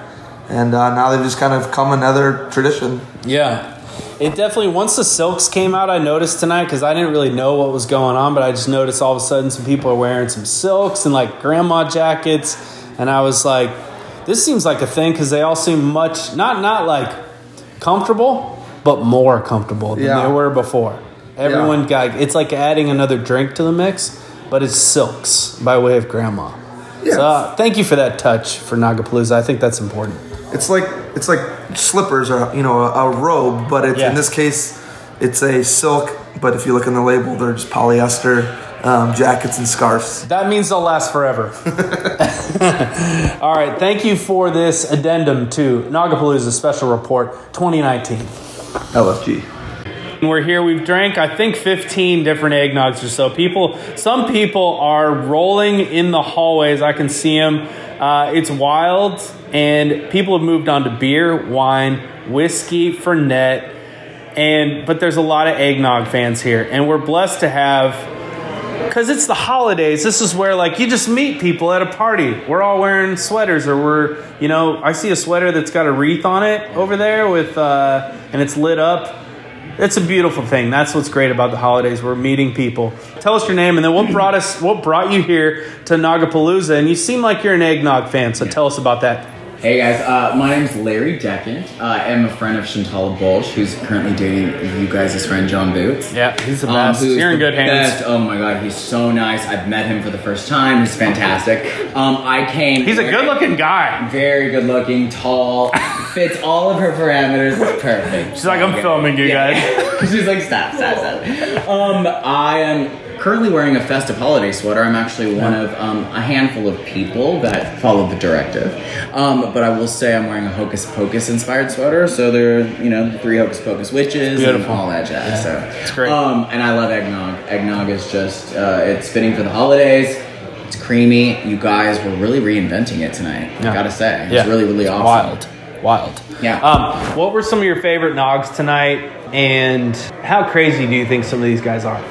And uh, now they've just kind of come another tradition. Yeah. It definitely, once the silks came out, I noticed tonight because I didn't really know what was going on, but I just noticed all of a sudden some people are wearing some silks and like grandma jackets. And I was like, this seems like a thing because they all seem much, not, not like comfortable, but more comfortable than Yeah. they were before. Everyone got, it's like adding another drink to the mix. But it's silks by way of grandma. Yeah. So, uh, thank you for that touch for Nagapalooza. I think that's important. It's like it's like slippers or you know a, a robe, but it's Yeah. in this case it's a silk. But if you look on the label, they're just polyester um, jackets and scarves. That means they'll last forever. <laughs> <laughs> All right, thank you for this addendum to Nagapalooza Special Report 2019. LFG. We're here. We've drank, I think, 15 different eggnogs or so. People, some people are rolling in the hallways. I can see them. Uh, it's wild, and people have moved on to beer, wine, whiskey, Fernet, and but there's a lot of eggnog fans here, and we're blessed to have because it's the holidays. This is where like you just meet people at a party. We're all wearing sweaters, or we're you know I see a sweater that's got a wreath on it over there with uh, and it's lit up. It's a beautiful thing. That's what's great about the holidays. We're meeting people. Tell us your name and then what brought us, what brought you here to Nagapalooza. And you seem like you're an eggnog fan, so tell us about that. Hey guys, uh, my name's Larry Deckant. Uh, I'm a friend of Chantal Bolsh, who's currently dating you guys' friend John Boots. Yeah, he's the Um, best. who's you're in good hands. best. Oh my god, he's so nice. I've met him for the first time. He's fantastic. Um, I came. He's a good-looking guy. Very good looking, tall, fits all of her parameters. It's perfect. She's like, I'm filming you guys. <laughs> She's like, stop, stop, stop. Um, I am currently wearing a festive holiday sweater. I'm actually one of um, a handful of people that followed the directive. Um, but I will say I'm wearing a Hocus Pocus inspired sweater. So there are, you know, three Hocus Pocus witches and Beautiful. all that jazz. So It's great. Um, and I love eggnog. Eggnog is just, uh, it's fitting for the holidays. It's creamy. You guys were really reinventing it tonight. Yeah. I gotta say. It's Yeah. really, really awesome. Wild. Wild. Yeah. Um, what were some of your favorite nogs tonight, and how crazy do you think some of these guys are?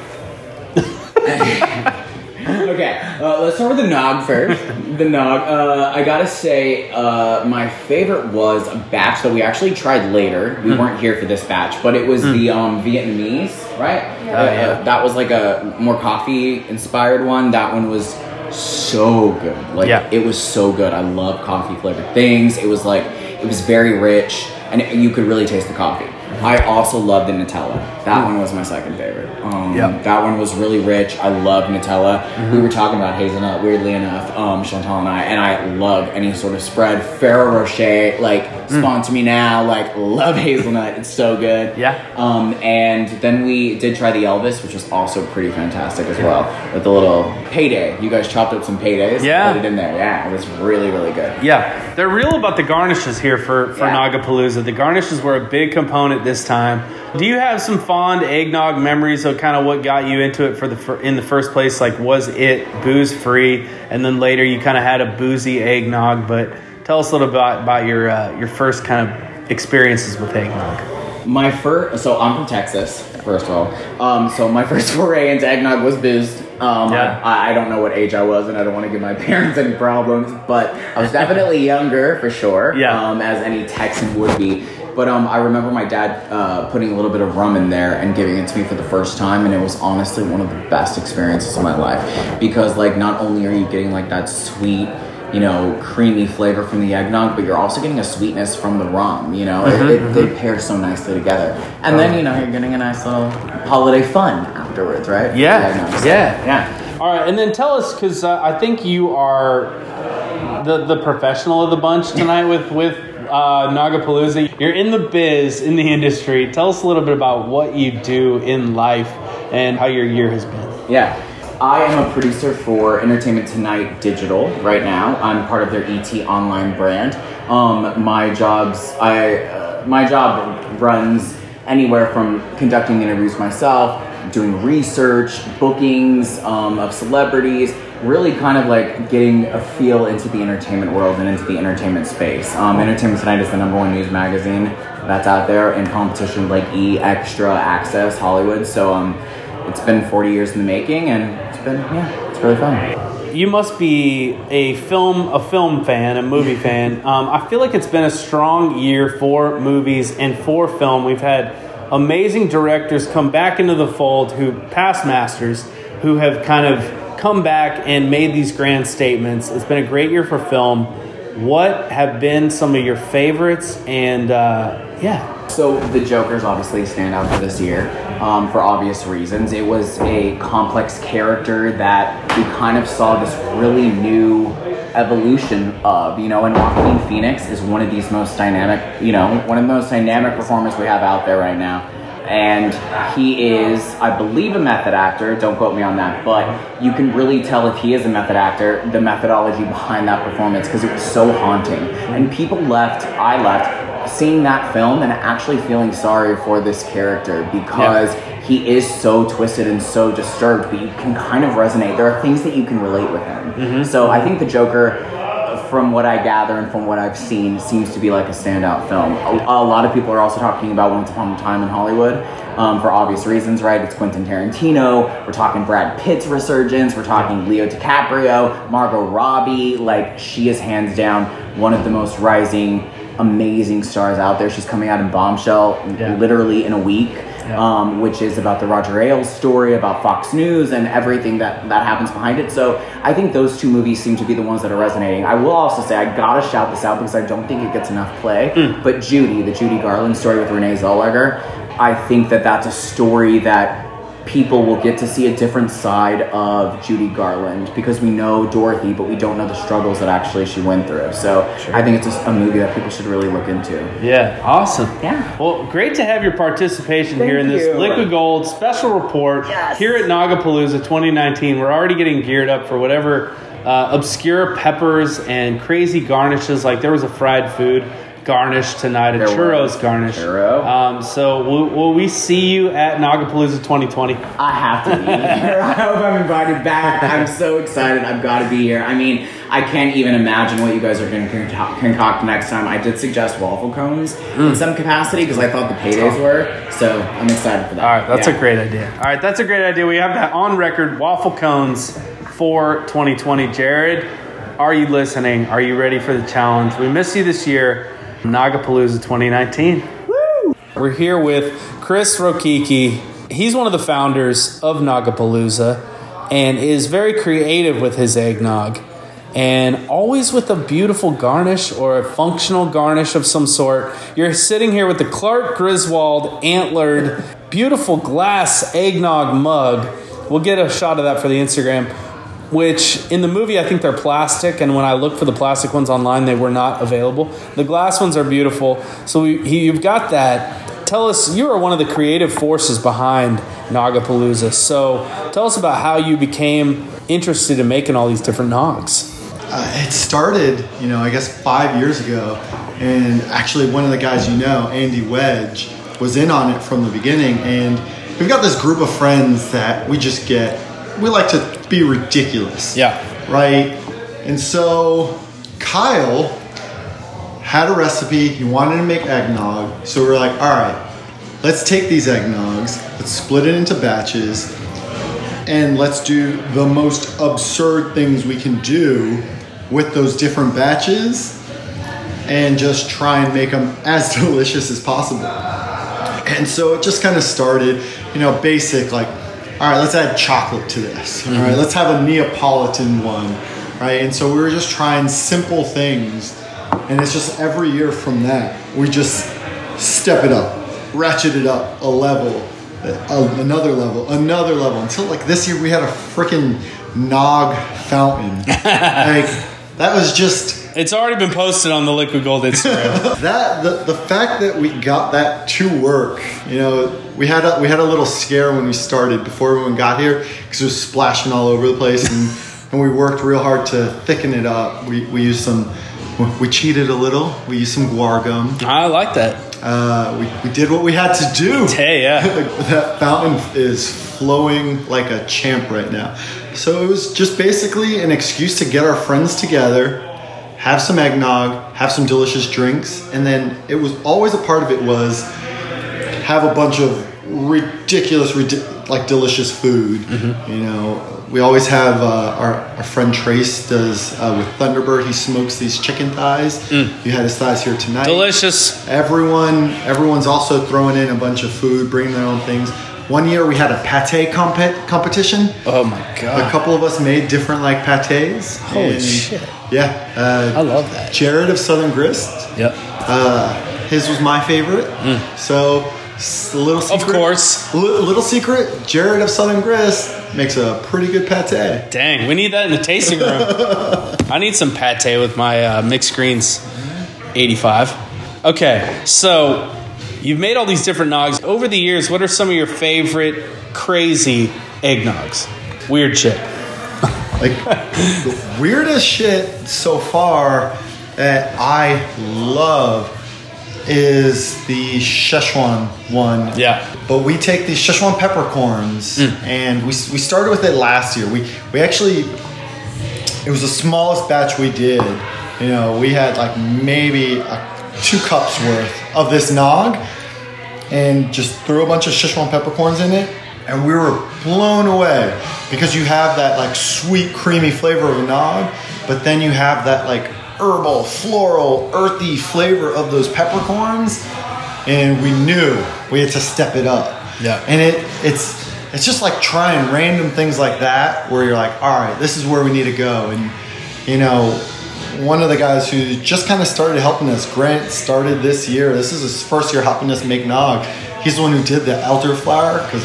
<laughs> Okay, uh, let's start with the nog first. the nog. Uh, I gotta say, uh, my favorite was a batch that we actually tried later. We weren't here for this batch, but it was the um, Vietnamese, right? Uh, yeah. that was like a more coffee inspired one. That one was so good. Like Yeah. it was so good. I love coffee flavored things. It was like it was very rich, and it, you could really taste the coffee. I also love the Nutella. That one was my second favorite. Um, Yeah. That one was really rich. I love Nutella. We were talking about hazelnut, weirdly enough, um, Chantal and I, and I love any sort of spread. Ferrero Rocher, like, sponsor me now. Like, love <laughs> hazelnut. It's so good. Yeah. Um, and then we did try the Elvis, which was also pretty fantastic as well, with the little payday. You guys chopped up some paydays. Yeah. Put it in there. Yeah, it was really, really good. Yeah, they're real about the garnishes here for, for Yeah. Nagapalooza. The garnishes were a big component this time. Do you have some fond eggnog memories of kind of what got you into it for the in the first place? Like, was it booze free, and then later you kind of had a boozy eggnog? But tell us a little about about your uh, your first kind of experiences with eggnog. My first, so I'm from Texas, first of all. Um, so my <laughs> first foray into eggnog was boozed. Um, Yeah. I, I don't know what age I was, and I don't want to give my <laughs> parents any problems, but I was definitely younger for sure. Yeah. Um, as any Texan would be. But um, I remember my dad uh, putting a little bit of rum in there and giving it to me for the first time, and it was honestly one of the best experiences of my life because, like, not only are you getting like that sweet you know, creamy flavor from the eggnog, but you're also getting a sweetness from the rum. You know, Mm-hmm, it, it, they pair so nicely together. And then you know you're getting a nice little holiday fun afterwards, right? The eggnog. Yeah, yeah. All right, and then tell us because uh, I think you are the the professional of the bunch tonight with with uh, Nagapalooza. You're in the biz, in the industry. Tell us a little bit about what you do in life and how your year has been. Yeah. I am a producer for Entertainment Tonight Digital right now. I'm part of their ET online brand. Um, my jobs, I, uh, my job runs anywhere from conducting interviews myself, doing research, bookings um, of celebrities, really kind of like getting a feel into the entertainment world and into the entertainment space. Um, Entertainment Tonight is the number one news magazine that's out there in competition like E, Extra, Access, Hollywood. So um, it's been 40 years in the making, and it's been yeah, it's really fun. You must be a film a film fan, a movie <laughs> fan. Um, I feel like it's been a strong year for movies and for film. We've had amazing directors come back into the fold, who past masters, who have kind of come back and made these grand statements. It's been a great year for film. What have been some of your favorites? And uh, yeah, So the Joker's obviously a standout for this year, um, for obvious reasons. It was a complex character that we kind of saw this really new evolution of, you know, and Joaquin Phoenix is one of these most dynamic, you know, one of the most dynamic performers we have out there right now. And he is, I believe, a method actor. Don't quote me on that, but you can really tell if he is a method actor, the methodology behind that performance, because it was so haunting. And people left, I left, seeing that film and actually feeling sorry for this character because he is so twisted and so disturbed, but you can kind of resonate. There are things that you can relate with him. Mm-hmm. So I think the Joker, from what I gather and from what I've seen, seems to be like a standout film. A, a lot of people are also talking about Once Upon a Time in Hollywood. Um, for obvious reasons, right? It's Quentin Tarantino. We're talking Brad Pitt's resurgence. We're talking Leo DiCaprio, Margot Robbie. Like she is hands down one of the most rising amazing stars out there. She's coming out in Bombshell Yeah. literally in a week, um, which is about the Roger Ailes story, about Fox News, and everything that, that happens behind it. So I think those two movies seem to be the ones that are resonating. I will also say, I gotta shout this out because I don't think it gets enough play, but Judy, the Judy Garland story with Renee Zellweger, I think that that's a story that people will get to see a different side of Judy Garland because we know Dorothy, but we don't know the struggles that actually she went through. So I think it's just a movie that people should really look into. Yeah, awesome. Yeah. Well, great to have your participation here in this you. Liquid Gold special report Yes. here at Nagapalooza 2019. We're already getting geared up for whatever uh, obscure peppers and crazy garnishes. Like there was a fried food garnish tonight, a There churros was. garnish. Churro. Um, so will, will we see you at Nagapalooza 2020? I have to be here. <laughs> I hope I'm invited back. I'm so excited. I've got to be here. I mean, I can't even imagine what you guys are going to concoct, concoct next time. I did suggest waffle cones in some capacity because I thought the paydays were. So I'm excited for that. All right, that's Yeah. a great idea. All right, that's a great idea. We have that on record waffle cones for 2020. Jared, are you listening? Are you ready for the challenge? We miss you this year. Nagapalooza 2019. We're here with Chris Rokiki. He's one of the founders of Nagapalooza and is very creative with his eggnog and always with a beautiful garnish or a functional garnish of some sort. You're sitting here with the Clark Griswold antlered, beautiful glass eggnog mug. We'll get a shot of that for the Instagram. Which in the movie I think they're plastic, and when I looked for the plastic ones online, they were not available. The glass ones are beautiful. So we, he, you've got that. Tell us, you are one of the creative forces behind Nagapalooza. So tell us about how you became interested in making all these different nogs. Uh, it started, you know, I guess five years ago, and actually one of the guys you know, Andy Wedge, was in on it from the beginning, and we've got this group of friends that we just get. We like to be ridiculous, Yeah. right? And so Kyle had a recipe. He wanted to make eggnog, so we are like, all right, let's take these eggnogs, let's split it into batches, and let's do the most absurd things we can do with those different batches and just try and make them as <laughs> delicious as possible. And so it just kind of started, you know, basic like, all right, let's add chocolate to this. All right, mm-hmm. let's have a Neapolitan one, right? And so we were just trying simple things, and it's just every year from that we just step it up, ratchet it up a level, a, another level, another level until like this year we had a freaking nog fountain. <laughs> like that was just It's already been posted on the Liquid Gold Instagram. <laughs> that the, the fact that we got that to work you know we had a we had a little scare when we started before everyone got here because it was splashing all over the place and <laughs> and we worked real hard to thicken it up we, we used some we cheated a little we used some guar gum I like that. uh, we, we did what we had to do Hey, yeah. <laughs> that fountain is flowing like a champ right now. So it was just basically an excuse to get our friends together, have some eggnog, have some delicious drinks, and then it was always a part of it was have a bunch of ridiculous, ridi- like delicious food. You know, we always have uh, our, our friend Trace does uh, with Thunderbird. He smokes these chicken thighs. You had his thighs here tonight. Delicious. Everyone, everyone's also throwing in a bunch of food, bringing their own things. One year we had a pate compet competition. Oh my god! A couple of us made different like pates. Holy and, shit. Yeah, I uh, love that. Jared of Southern Grist. Yep. his was my favorite. So, s- a little secret. Mm. Of course. Li- little secret. Jared of Southern Grist makes a pretty good pate. Dang, we need that in the tasting room. <laughs> I need some pate with my uh, mixed greens 85. Okay, so you've made all these different nogs. Over the years, what are some of your favorite crazy eggnogs? Weird shit. <laughs> Like the weirdest shit so far that I love is the Szechuan one. Yeah. But we take these Szechuan peppercorns, mm. and we, we started with it last year. We we actually it was the smallest batch we did. You know, we had like maybe a, two cups worth of this nog, and just threw a bunch of Szechuan peppercorns in it, and we were blown away because you have that like sweet, creamy flavor of a nog, but then you have that like herbal, floral, earthy flavor of those peppercorns, and we knew we had to step it up. Yeah. and it it's it's just like trying random things like that where you're like, all right, this is where we need to go, and you know one of the guys who just kind of started helping us, Grant, started this year. This is his first year helping us make nog. He's the one who did the elderflower because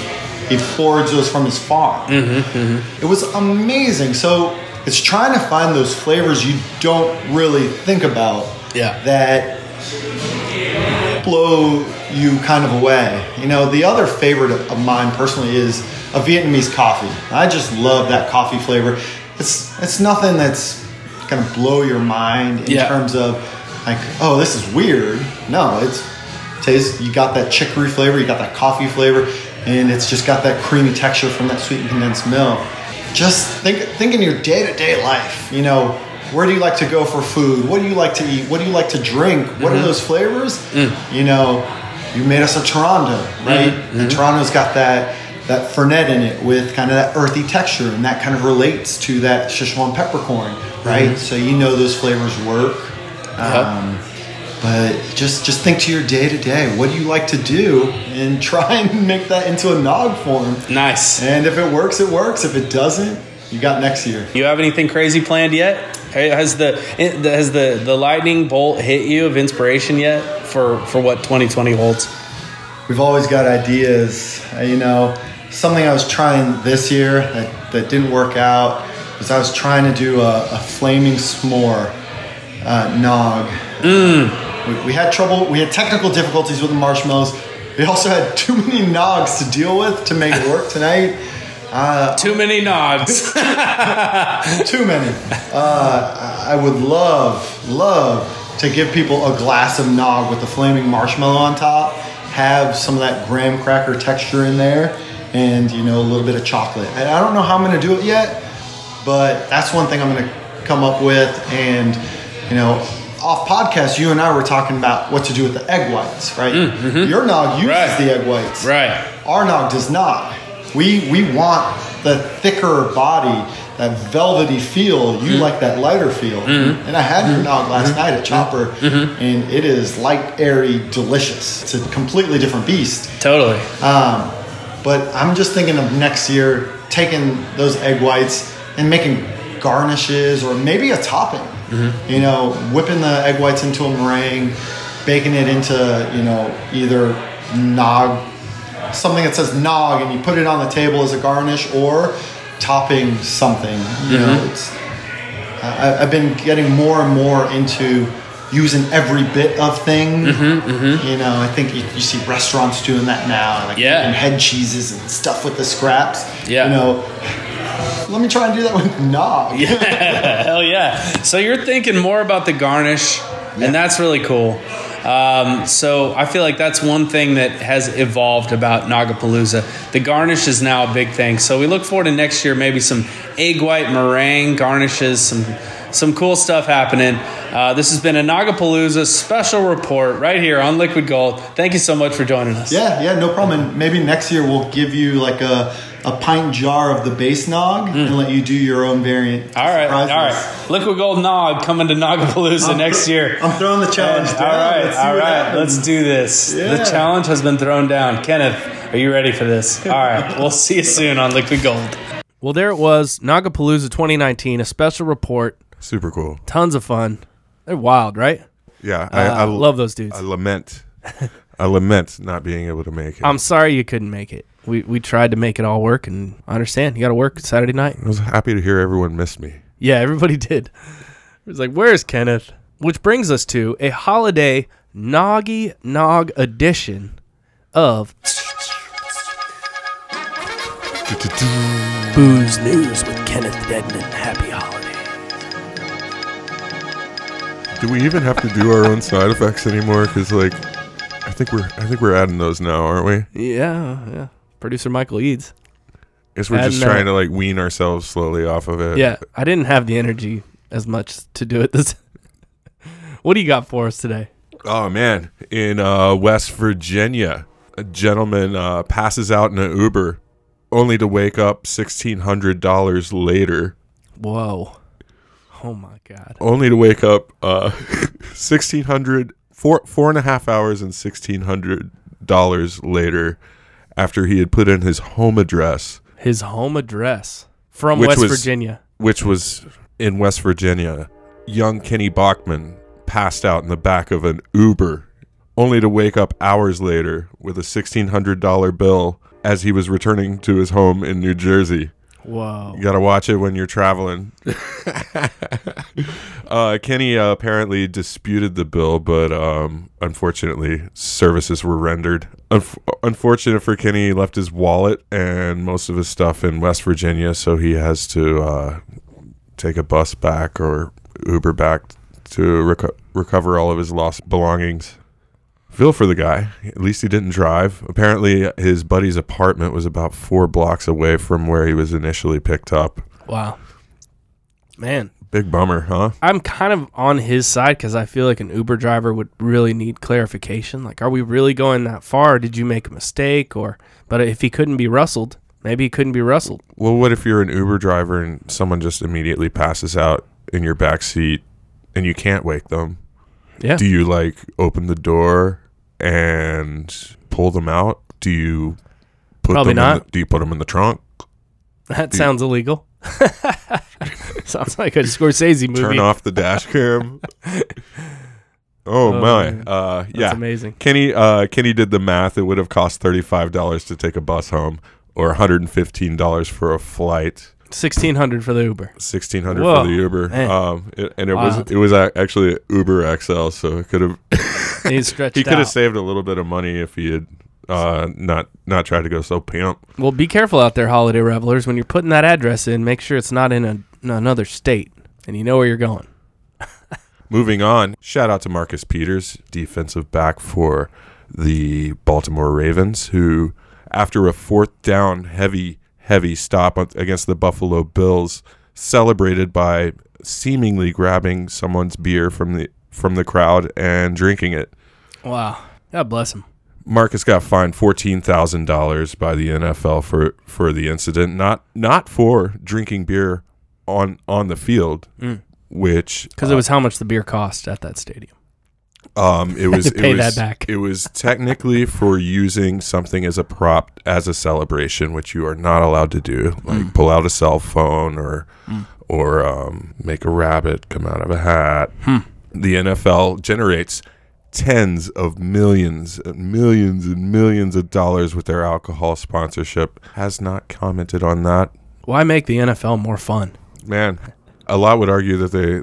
he foraged those from his farm. Mm-hmm, mm-hmm. It was amazing. So it's trying to find those flavors you don't really think about Yeah. that blow you kind of away. You know, the other favorite of of mine personally is a Vietnamese coffee. I just love that coffee flavor. It's it's nothing that's gonna blow your mind in Yeah. terms of like, oh, this is weird. No, it's tastes. You got that chicory flavor, you got that coffee flavor, and it's just got that creamy texture from that sweetened condensed milk. Just think think in your day to day life. You know, where do you like to go for food? What do you like to eat? What do you like to drink? What are mm-hmm. those flavors? Mm. You know, you made us a Toronto, right? Mm-hmm. And Toronto's got that that fernet in it with kind of that earthy texture, and that kind of relates to that Szechuan peppercorn, right? So you know those flavors work. Um, but just just think to your day to day. What do you like to do, and <laughs> try and make that into a nog form. Nice. And if it works, it works. If it doesn't, you got next year. You have anything crazy planned yet? Has the has the the lightning bolt hit you of inspiration yet for for what 2020 holds? We've always got ideas. You know, something I was trying this year that, that didn't work out was I was trying to do a, a flaming s'more uh, nog. We, we had trouble. We had technical difficulties with the marshmallows. We also had <laughs> too many nogs to deal with to make it work tonight. Uh, Too many nogs. <laughs> too many. Uh, I I would love, love to give people a glass of nog with the flaming marshmallow on top, have some of that graham cracker texture in there, and you know a little bit of chocolate. And I don't know how I'm going to do it yet, but that's one thing I'm going to come up with. And you know, off podcast, you and I were talking about what to do with the egg whites, right? Mm, mm-hmm. Your nog uses Right. the egg whites. right. Our nog does not. We we want the thicker body, that velvety feel. You mm-hmm. like that lighter feel. Mm-hmm. And I had your nog last night at Chopper, and it is light, airy, delicious. It's a completely different beast. Totally. Um, but I'm just thinking of next year taking those egg whites and making garnishes or maybe a topping. Mm-hmm. You know, whipping the egg whites into a meringue, baking it into you know either nog, something that says nog, and you put it on the table as a garnish, or topping something. You know, mm-hmm. it's I, I've been getting more and more into using every bit of thing. You know, I think you, you see restaurants doing that now, like Yeah. making head cheeses and stuff with the scraps. Yeah. You know, let me try and do that with nog. <laughs> Hell yeah. So you're thinking more about the garnish, and that's really cool. Um, so I feel like that's one thing that has evolved about Nagapalooza. The garnish is now a big thing. So we look forward to next year, maybe some egg white meringue garnishes, some some cool stuff happening. Uh, this has been a Nagapalooza special report right here on Liquid Gold. Thank you so much for joining us. Yeah, yeah, no problem. And maybe next year we'll give you like a, a pint jar of the base nog and let you do your own variant. Mm. All right, Surprise all us. right. Liquid Gold Nog coming to Nagapalooza next year. I'm throwing the challenge All down. right, Let's see all what right. happens. Let's do this. The challenge has been thrown down. Kenneth, are you ready for this? <laughs> All right, we'll see you soon on Liquid Gold. Well, there it was, Nagapalooza 2019, a special report. Super cool. Tons of fun. They're wild, right? Yeah, Uh, I, I love those dudes. I lament. I lament not being able to make it. I'm sorry you couldn't make it. We we tried to make it all work, and I understand you got to work Saturday night. I was happy to hear everyone missed me. Yeah, everybody <laughs> did. It was like, "Where's Kenneth?" Which brings us to a holiday Noggy Nog edition of Booze News with Kenneth Deadman. Happy holiday. Do we even have to do our own side effects anymore? Because like, I think we're I think we're adding those now, aren't we? Yeah, yeah. Producer Michael Eads. Guess we're just that. trying to like wean ourselves slowly off of it. Yeah, I didn't have the energy as much to do it this. <laughs> what do you got for us today? Oh man, in uh, West Virginia, a gentleman uh, passes out in an Uber, only to wake up sixteen hundred dollars later. Whoa. Oh my god. Only to wake up uh, <laughs> sixteen hundred four four and a half hours and sixteen hundred dollars later, after he had put in his home address, His home address from West was- Virginia. which was in West Virginia. Young Kenny Bachman passed out in the back of an Uber, only to wake up hours later with a $1,600 bill as he was returning to his home in New Jersey. Whoa. You got to watch it when you're traveling. <laughs> uh, Kenny uh, apparently disputed the bill, but um, unfortunately, services were rendered. Unf- unfortunate for Kenny, he left his wallet and most of his stuff in West Virginia, so he has to uh, take a bus back or Uber back to reco- recover all of his lost belongings. Feel for the guy. At least he didn't drive. Apparently, his buddy's apartment was about four blocks away from where he was initially picked up. Wow. Man, Big bummer, huh? I'm kind of on his side because I feel like an Uber driver would really need clarification. Like, are we really going that far? Did you make a mistake? Or, but if he couldn't be rustled, maybe he couldn't be rustled. Well, what if you're an Uber driver and someone just immediately passes out in your back seat and you can't wake them? Yeah. Do you like open the door and pull them out? Do you put Probably them In not. the, do you put them in the trunk? that sounds illegal. <laughs> sounds like a Scorsese movie. Turn off the dash cam. oh, <laughs> Oh, my. man. Uh That's yeah. amazing. Kenny uh Kenny did the math. It would have cost $35 to take a bus home or $115 for a flight. Sixteen hundred for the Uber. sixteen hundred for the Uber. Um, it, and it Wild. was it was actually Uber XL, so it could have <laughs> He stretched he could have saved a little bit of money if he had uh, not not tried to go so pimp. Well, be careful out there, holiday revelers. When you're putting that address in, make sure it's not in, a, in another state and you know where you're going. <laughs> Moving on, shout out to Marcus Peters, defensive back for the Baltimore Ravens, who after a fourth down heavy heavy stop against the Buffalo Bills, celebrated by seemingly grabbing someone's beer from the from the crowd and drinking it. Wow. God bless him. Marcus got fined fourteen thousand dollars by the NFL for for the incident, not not for drinking beer on on the field, mm. which Because it uh, was how much the beer cost at that stadium. Um it was to pay it was, that back. It was technically for using something as a prop as a celebration, which you are not allowed to do, like Mm. pull out a cell phone or or um, make a rabbit come out of a hat. Hmm. The NFL generates tens of millions and millions and millions of dollars with their alcohol sponsorship. Has not commented on that. Why make the NFL more fun? Man, a lot would argue that they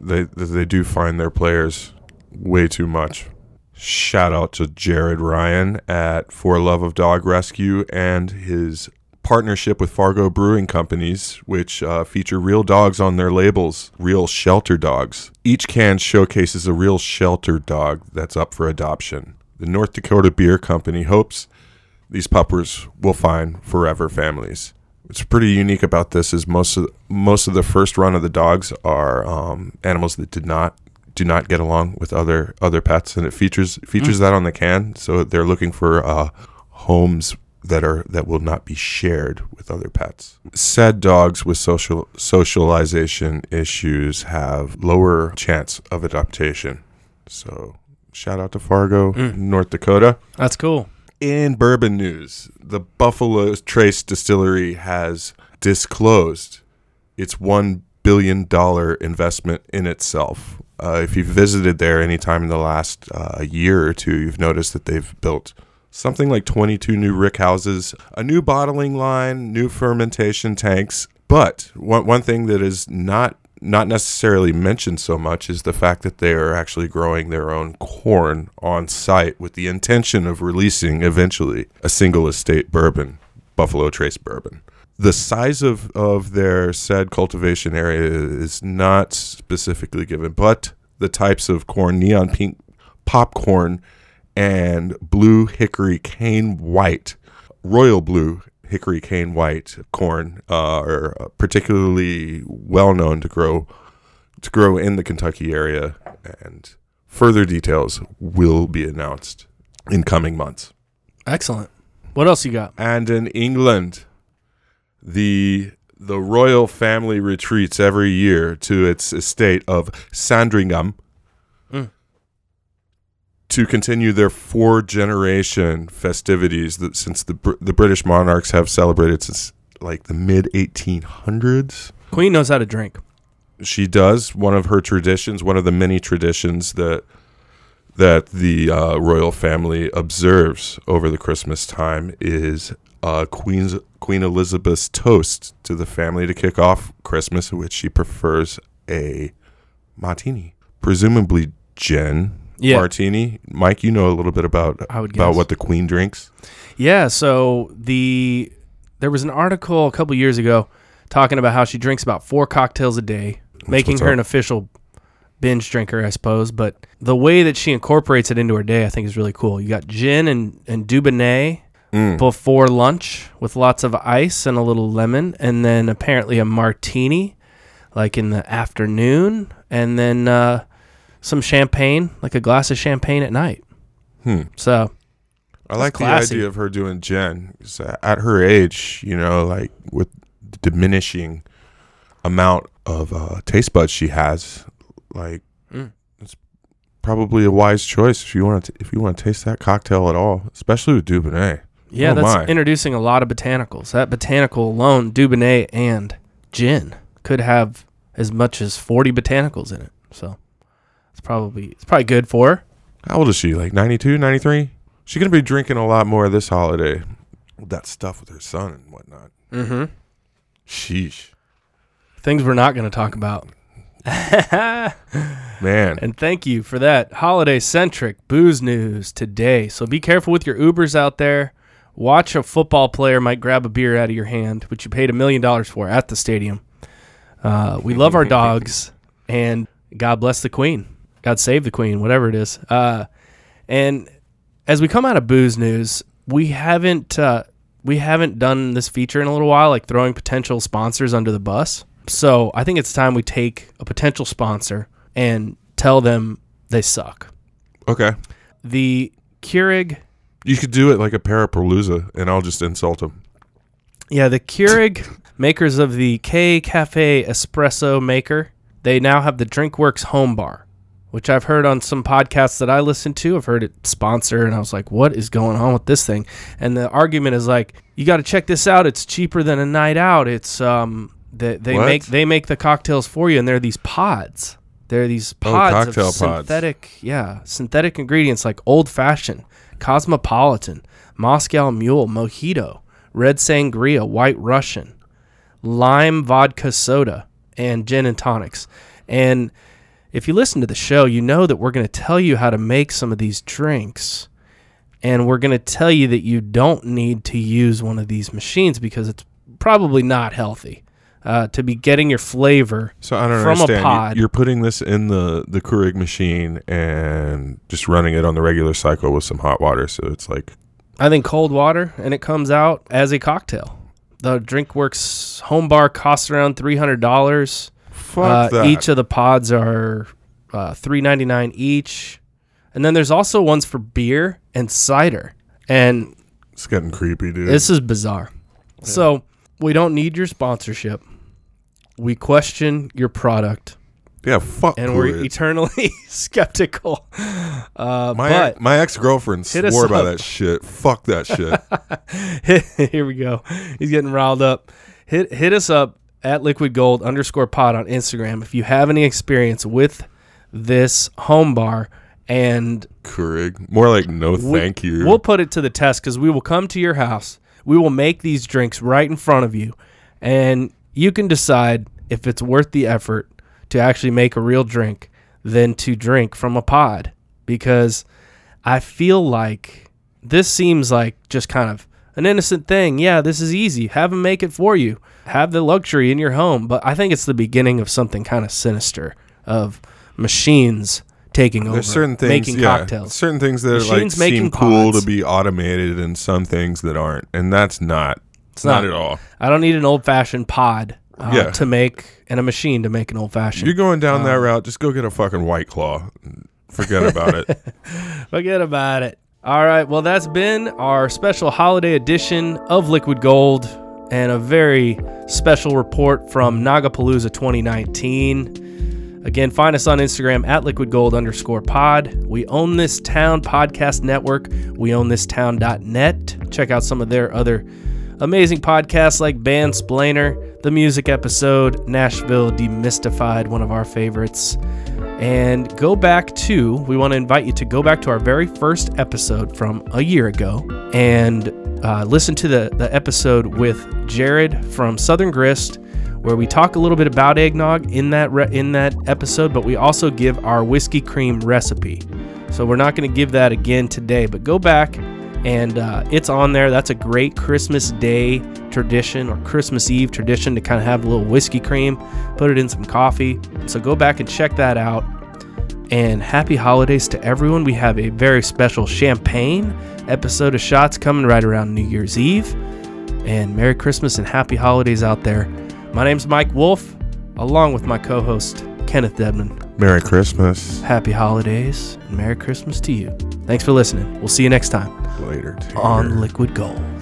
they that they do find their players way too much. Shout out to Jared Ryan at For Love of Dog Rescue and his partnership with Fargo Brewing Companies, which uh, feature real dogs on their labels, real shelter dogs. Each can showcases a real shelter dog that's up for adoption. The North Dakota Beer Company hopes these puppers will find forever families. What's pretty unique about this is most of most of the first run of the dogs are um, animals that did not do not get along with other other pets, and it features features that on the can. So they're looking for uh, homes that are that will not be shared with other pets. Said dogs with social socialization issues have lower chance of adaptation. So shout out to Fargo, North Dakota. That's cool. In bourbon news, the Buffalo Trace Distillery has disclosed its $1 billion investment in itself, uh, if you've visited there anytime in the last uh, year or two, you've noticed that they've built something like 22 new rick houses, a new bottling line, new fermentation tanks. But one, one thing that is not not necessarily mentioned so much is the fact that they are actually growing their own corn on site with the intention of releasing eventually a single estate bourbon, Buffalo Trace bourbon. The size of, of their said cultivation area is not specifically given, but the types of corn, neon pink popcorn, and blue hickory cane white, royal blue hickory cane white corn uh, are particularly well known to grow to grow in the Kentucky area, and further details will be announced in coming months. Excellent. What else you got? And in England, the the royal family retreats every year to its estate of Sandringham Mm. to continue their four generation festivities that since the the British monarchs have celebrated since like the mid 1800s. Queen knows how to drink. She does one of her traditions, one of the many traditions that that the uh, royal family observes over the Christmas time is uh, Queen's Queen Elizabeth's toast to the family to kick off Christmas, in which she prefers a martini, presumably gin Yeah. martini. Mike, you know a little bit about about guess. what the Queen drinks. Yeah, so the there was an article a couple years ago talking about how she drinks about four cocktails a day, making her up. an official binge drinker, I suppose. But the way that she incorporates it into her day, I think, is really cool. You got gin and and Dubonnet Mm. before lunch with lots of ice and a little lemon, and then apparently a martini, like in the afternoon, and then uh, some champagne, like a glass of champagne at night. Hmm. So I like classy. the idea of her doing gin. 'cause At her age, you know, like with the diminishing amount of uh, taste buds she has, like Mm. it's probably a wise choice if you want to if you want to taste that cocktail at all, especially with Dubonnet. Yeah, Oh, that's my. introducing a lot of botanicals. That botanical alone, Dubonnet and gin, could have as much as 40 botanicals in it. So it's probably it's probably good for her. How old is she? Like 92, 93? She's gonna be drinking a lot more this holiday. With that stuff with her son and whatnot. Mm-hmm. Sheesh, Things we're not going to talk about. <laughs> man. And thank you for that holiday centric booze news today. So be careful with your Ubers out there. Watch a football player might grab a beer out of your hand, which you paid a million dollars for at the stadium. Uh, we love our <laughs> dogs, and God bless the Queen. God save the Queen, whatever it is. Uh, and as we come out of booze news, we haven't uh, we haven't done this feature in a little while, like throwing potential sponsors under the bus. So I think it's time we take a potential sponsor and tell them they suck. Okay, The Keurig, you could do it like a Parapalooza, and I'll just insult him. yeah, the Keurig makers of the K Cafe Espresso Maker, they now have the DrinkWorks Home Bar, which I've heard on some podcasts that I listen to. I've heard it sponsor, and I was like, what is going on with this thing? And the argument is like, you got to check this out. It's cheaper than a night out. It's um, they, they What? make they make the cocktails for you, and they're these pods. They're these Oh, pods cocktail of pods. synthetic, yeah, synthetic ingredients like old fashioned, cosmopolitan, Moscow Mule, Mojito, red sangria, white Russian, lime vodka soda, and gin and tonics. And if you listen to the show, you know that we're going to tell you how to make some of these drinks. And we're going to tell you that you don't need to use one of these machines because it's probably not healthy uh, to be getting your flavor So I don't from understand. a You- pod. You're putting this in the the Keurig machine and just running it on the regular cycle with some hot water. So it's like I think cold water, and it comes out as a cocktail. The DrinkWorks home bar costs around three hundred dollars. fuck Uh, that. each of the pods are uh, three ninety nine each, and then there's also ones for beer and cider. And it's getting creepy, dude. this is bizarre. So we don't need your sponsorship. We question your product, yeah, fuck. and we're Keurig. eternally <laughs> skeptical. Uh, my but my ex girlfriend swore by up. that shit. Fuck that shit. <laughs> Here we go. He's getting riled up. Hit hit us up at liquid gold underscore pod on Instagram if you have any experience with this home bar and Keurig. More like no we- thank you. We'll put it to the test because we will come to your house. We will make these drinks right in front of you, and you can decide if it's worth the effort to actually make a real drink than to drink from a pod. Because I feel like this seems like just kind of an innocent thing. Yeah, this is easy. Have them make it for you. Have the luxury in your home. But I think it's the beginning of something kind of sinister of machines taking over, certain things, making yeah, cocktails. certain things that like Machines making seem cool pods. to be automated, and some things that aren't, and that's not. It's not, not. at all. I don't need an old fashioned pod uh, Yeah. to make and a machine to make an old fashioned. You're going down Um, that route. Just go get a fucking white claw. Forget about it. <laughs> Forget about it. All right. Well, that's been our special holiday edition of Liquid Gold and a very special report from Nogapalooza 2019. Again, find us on Instagram at liquid gold underscore pod. We own this town podcast network. We own this town.net. Check out some of their other amazing podcasts like Band Splainer, the music episode, Nashville Demystified, one of our favorites. And go back to, we want to invite you to go back to our very first episode from a year ago and uh, listen to the, the episode with Jared from Southern Grist, where we talk a little bit about eggnog in that re- in that episode, but we also give our whiskey cream recipe. So we're not going to give that again today, but go back and uh, it's on there. That's a great Christmas Day tradition or Christmas Eve tradition to kind of have a little whiskey cream, put it in some coffee. So go back and check that out. And happy holidays to everyone. We have a very special champagne episode of Shots coming right around New Year's Eve. And Merry Christmas and happy holidays out there. My name's Mike Wolf, along with my co host, Kenneth Dedman. Merry Christmas. Happy holidays and Merry Christmas to you. Thanks for listening. We'll see you next time Later. On Liquid Gold.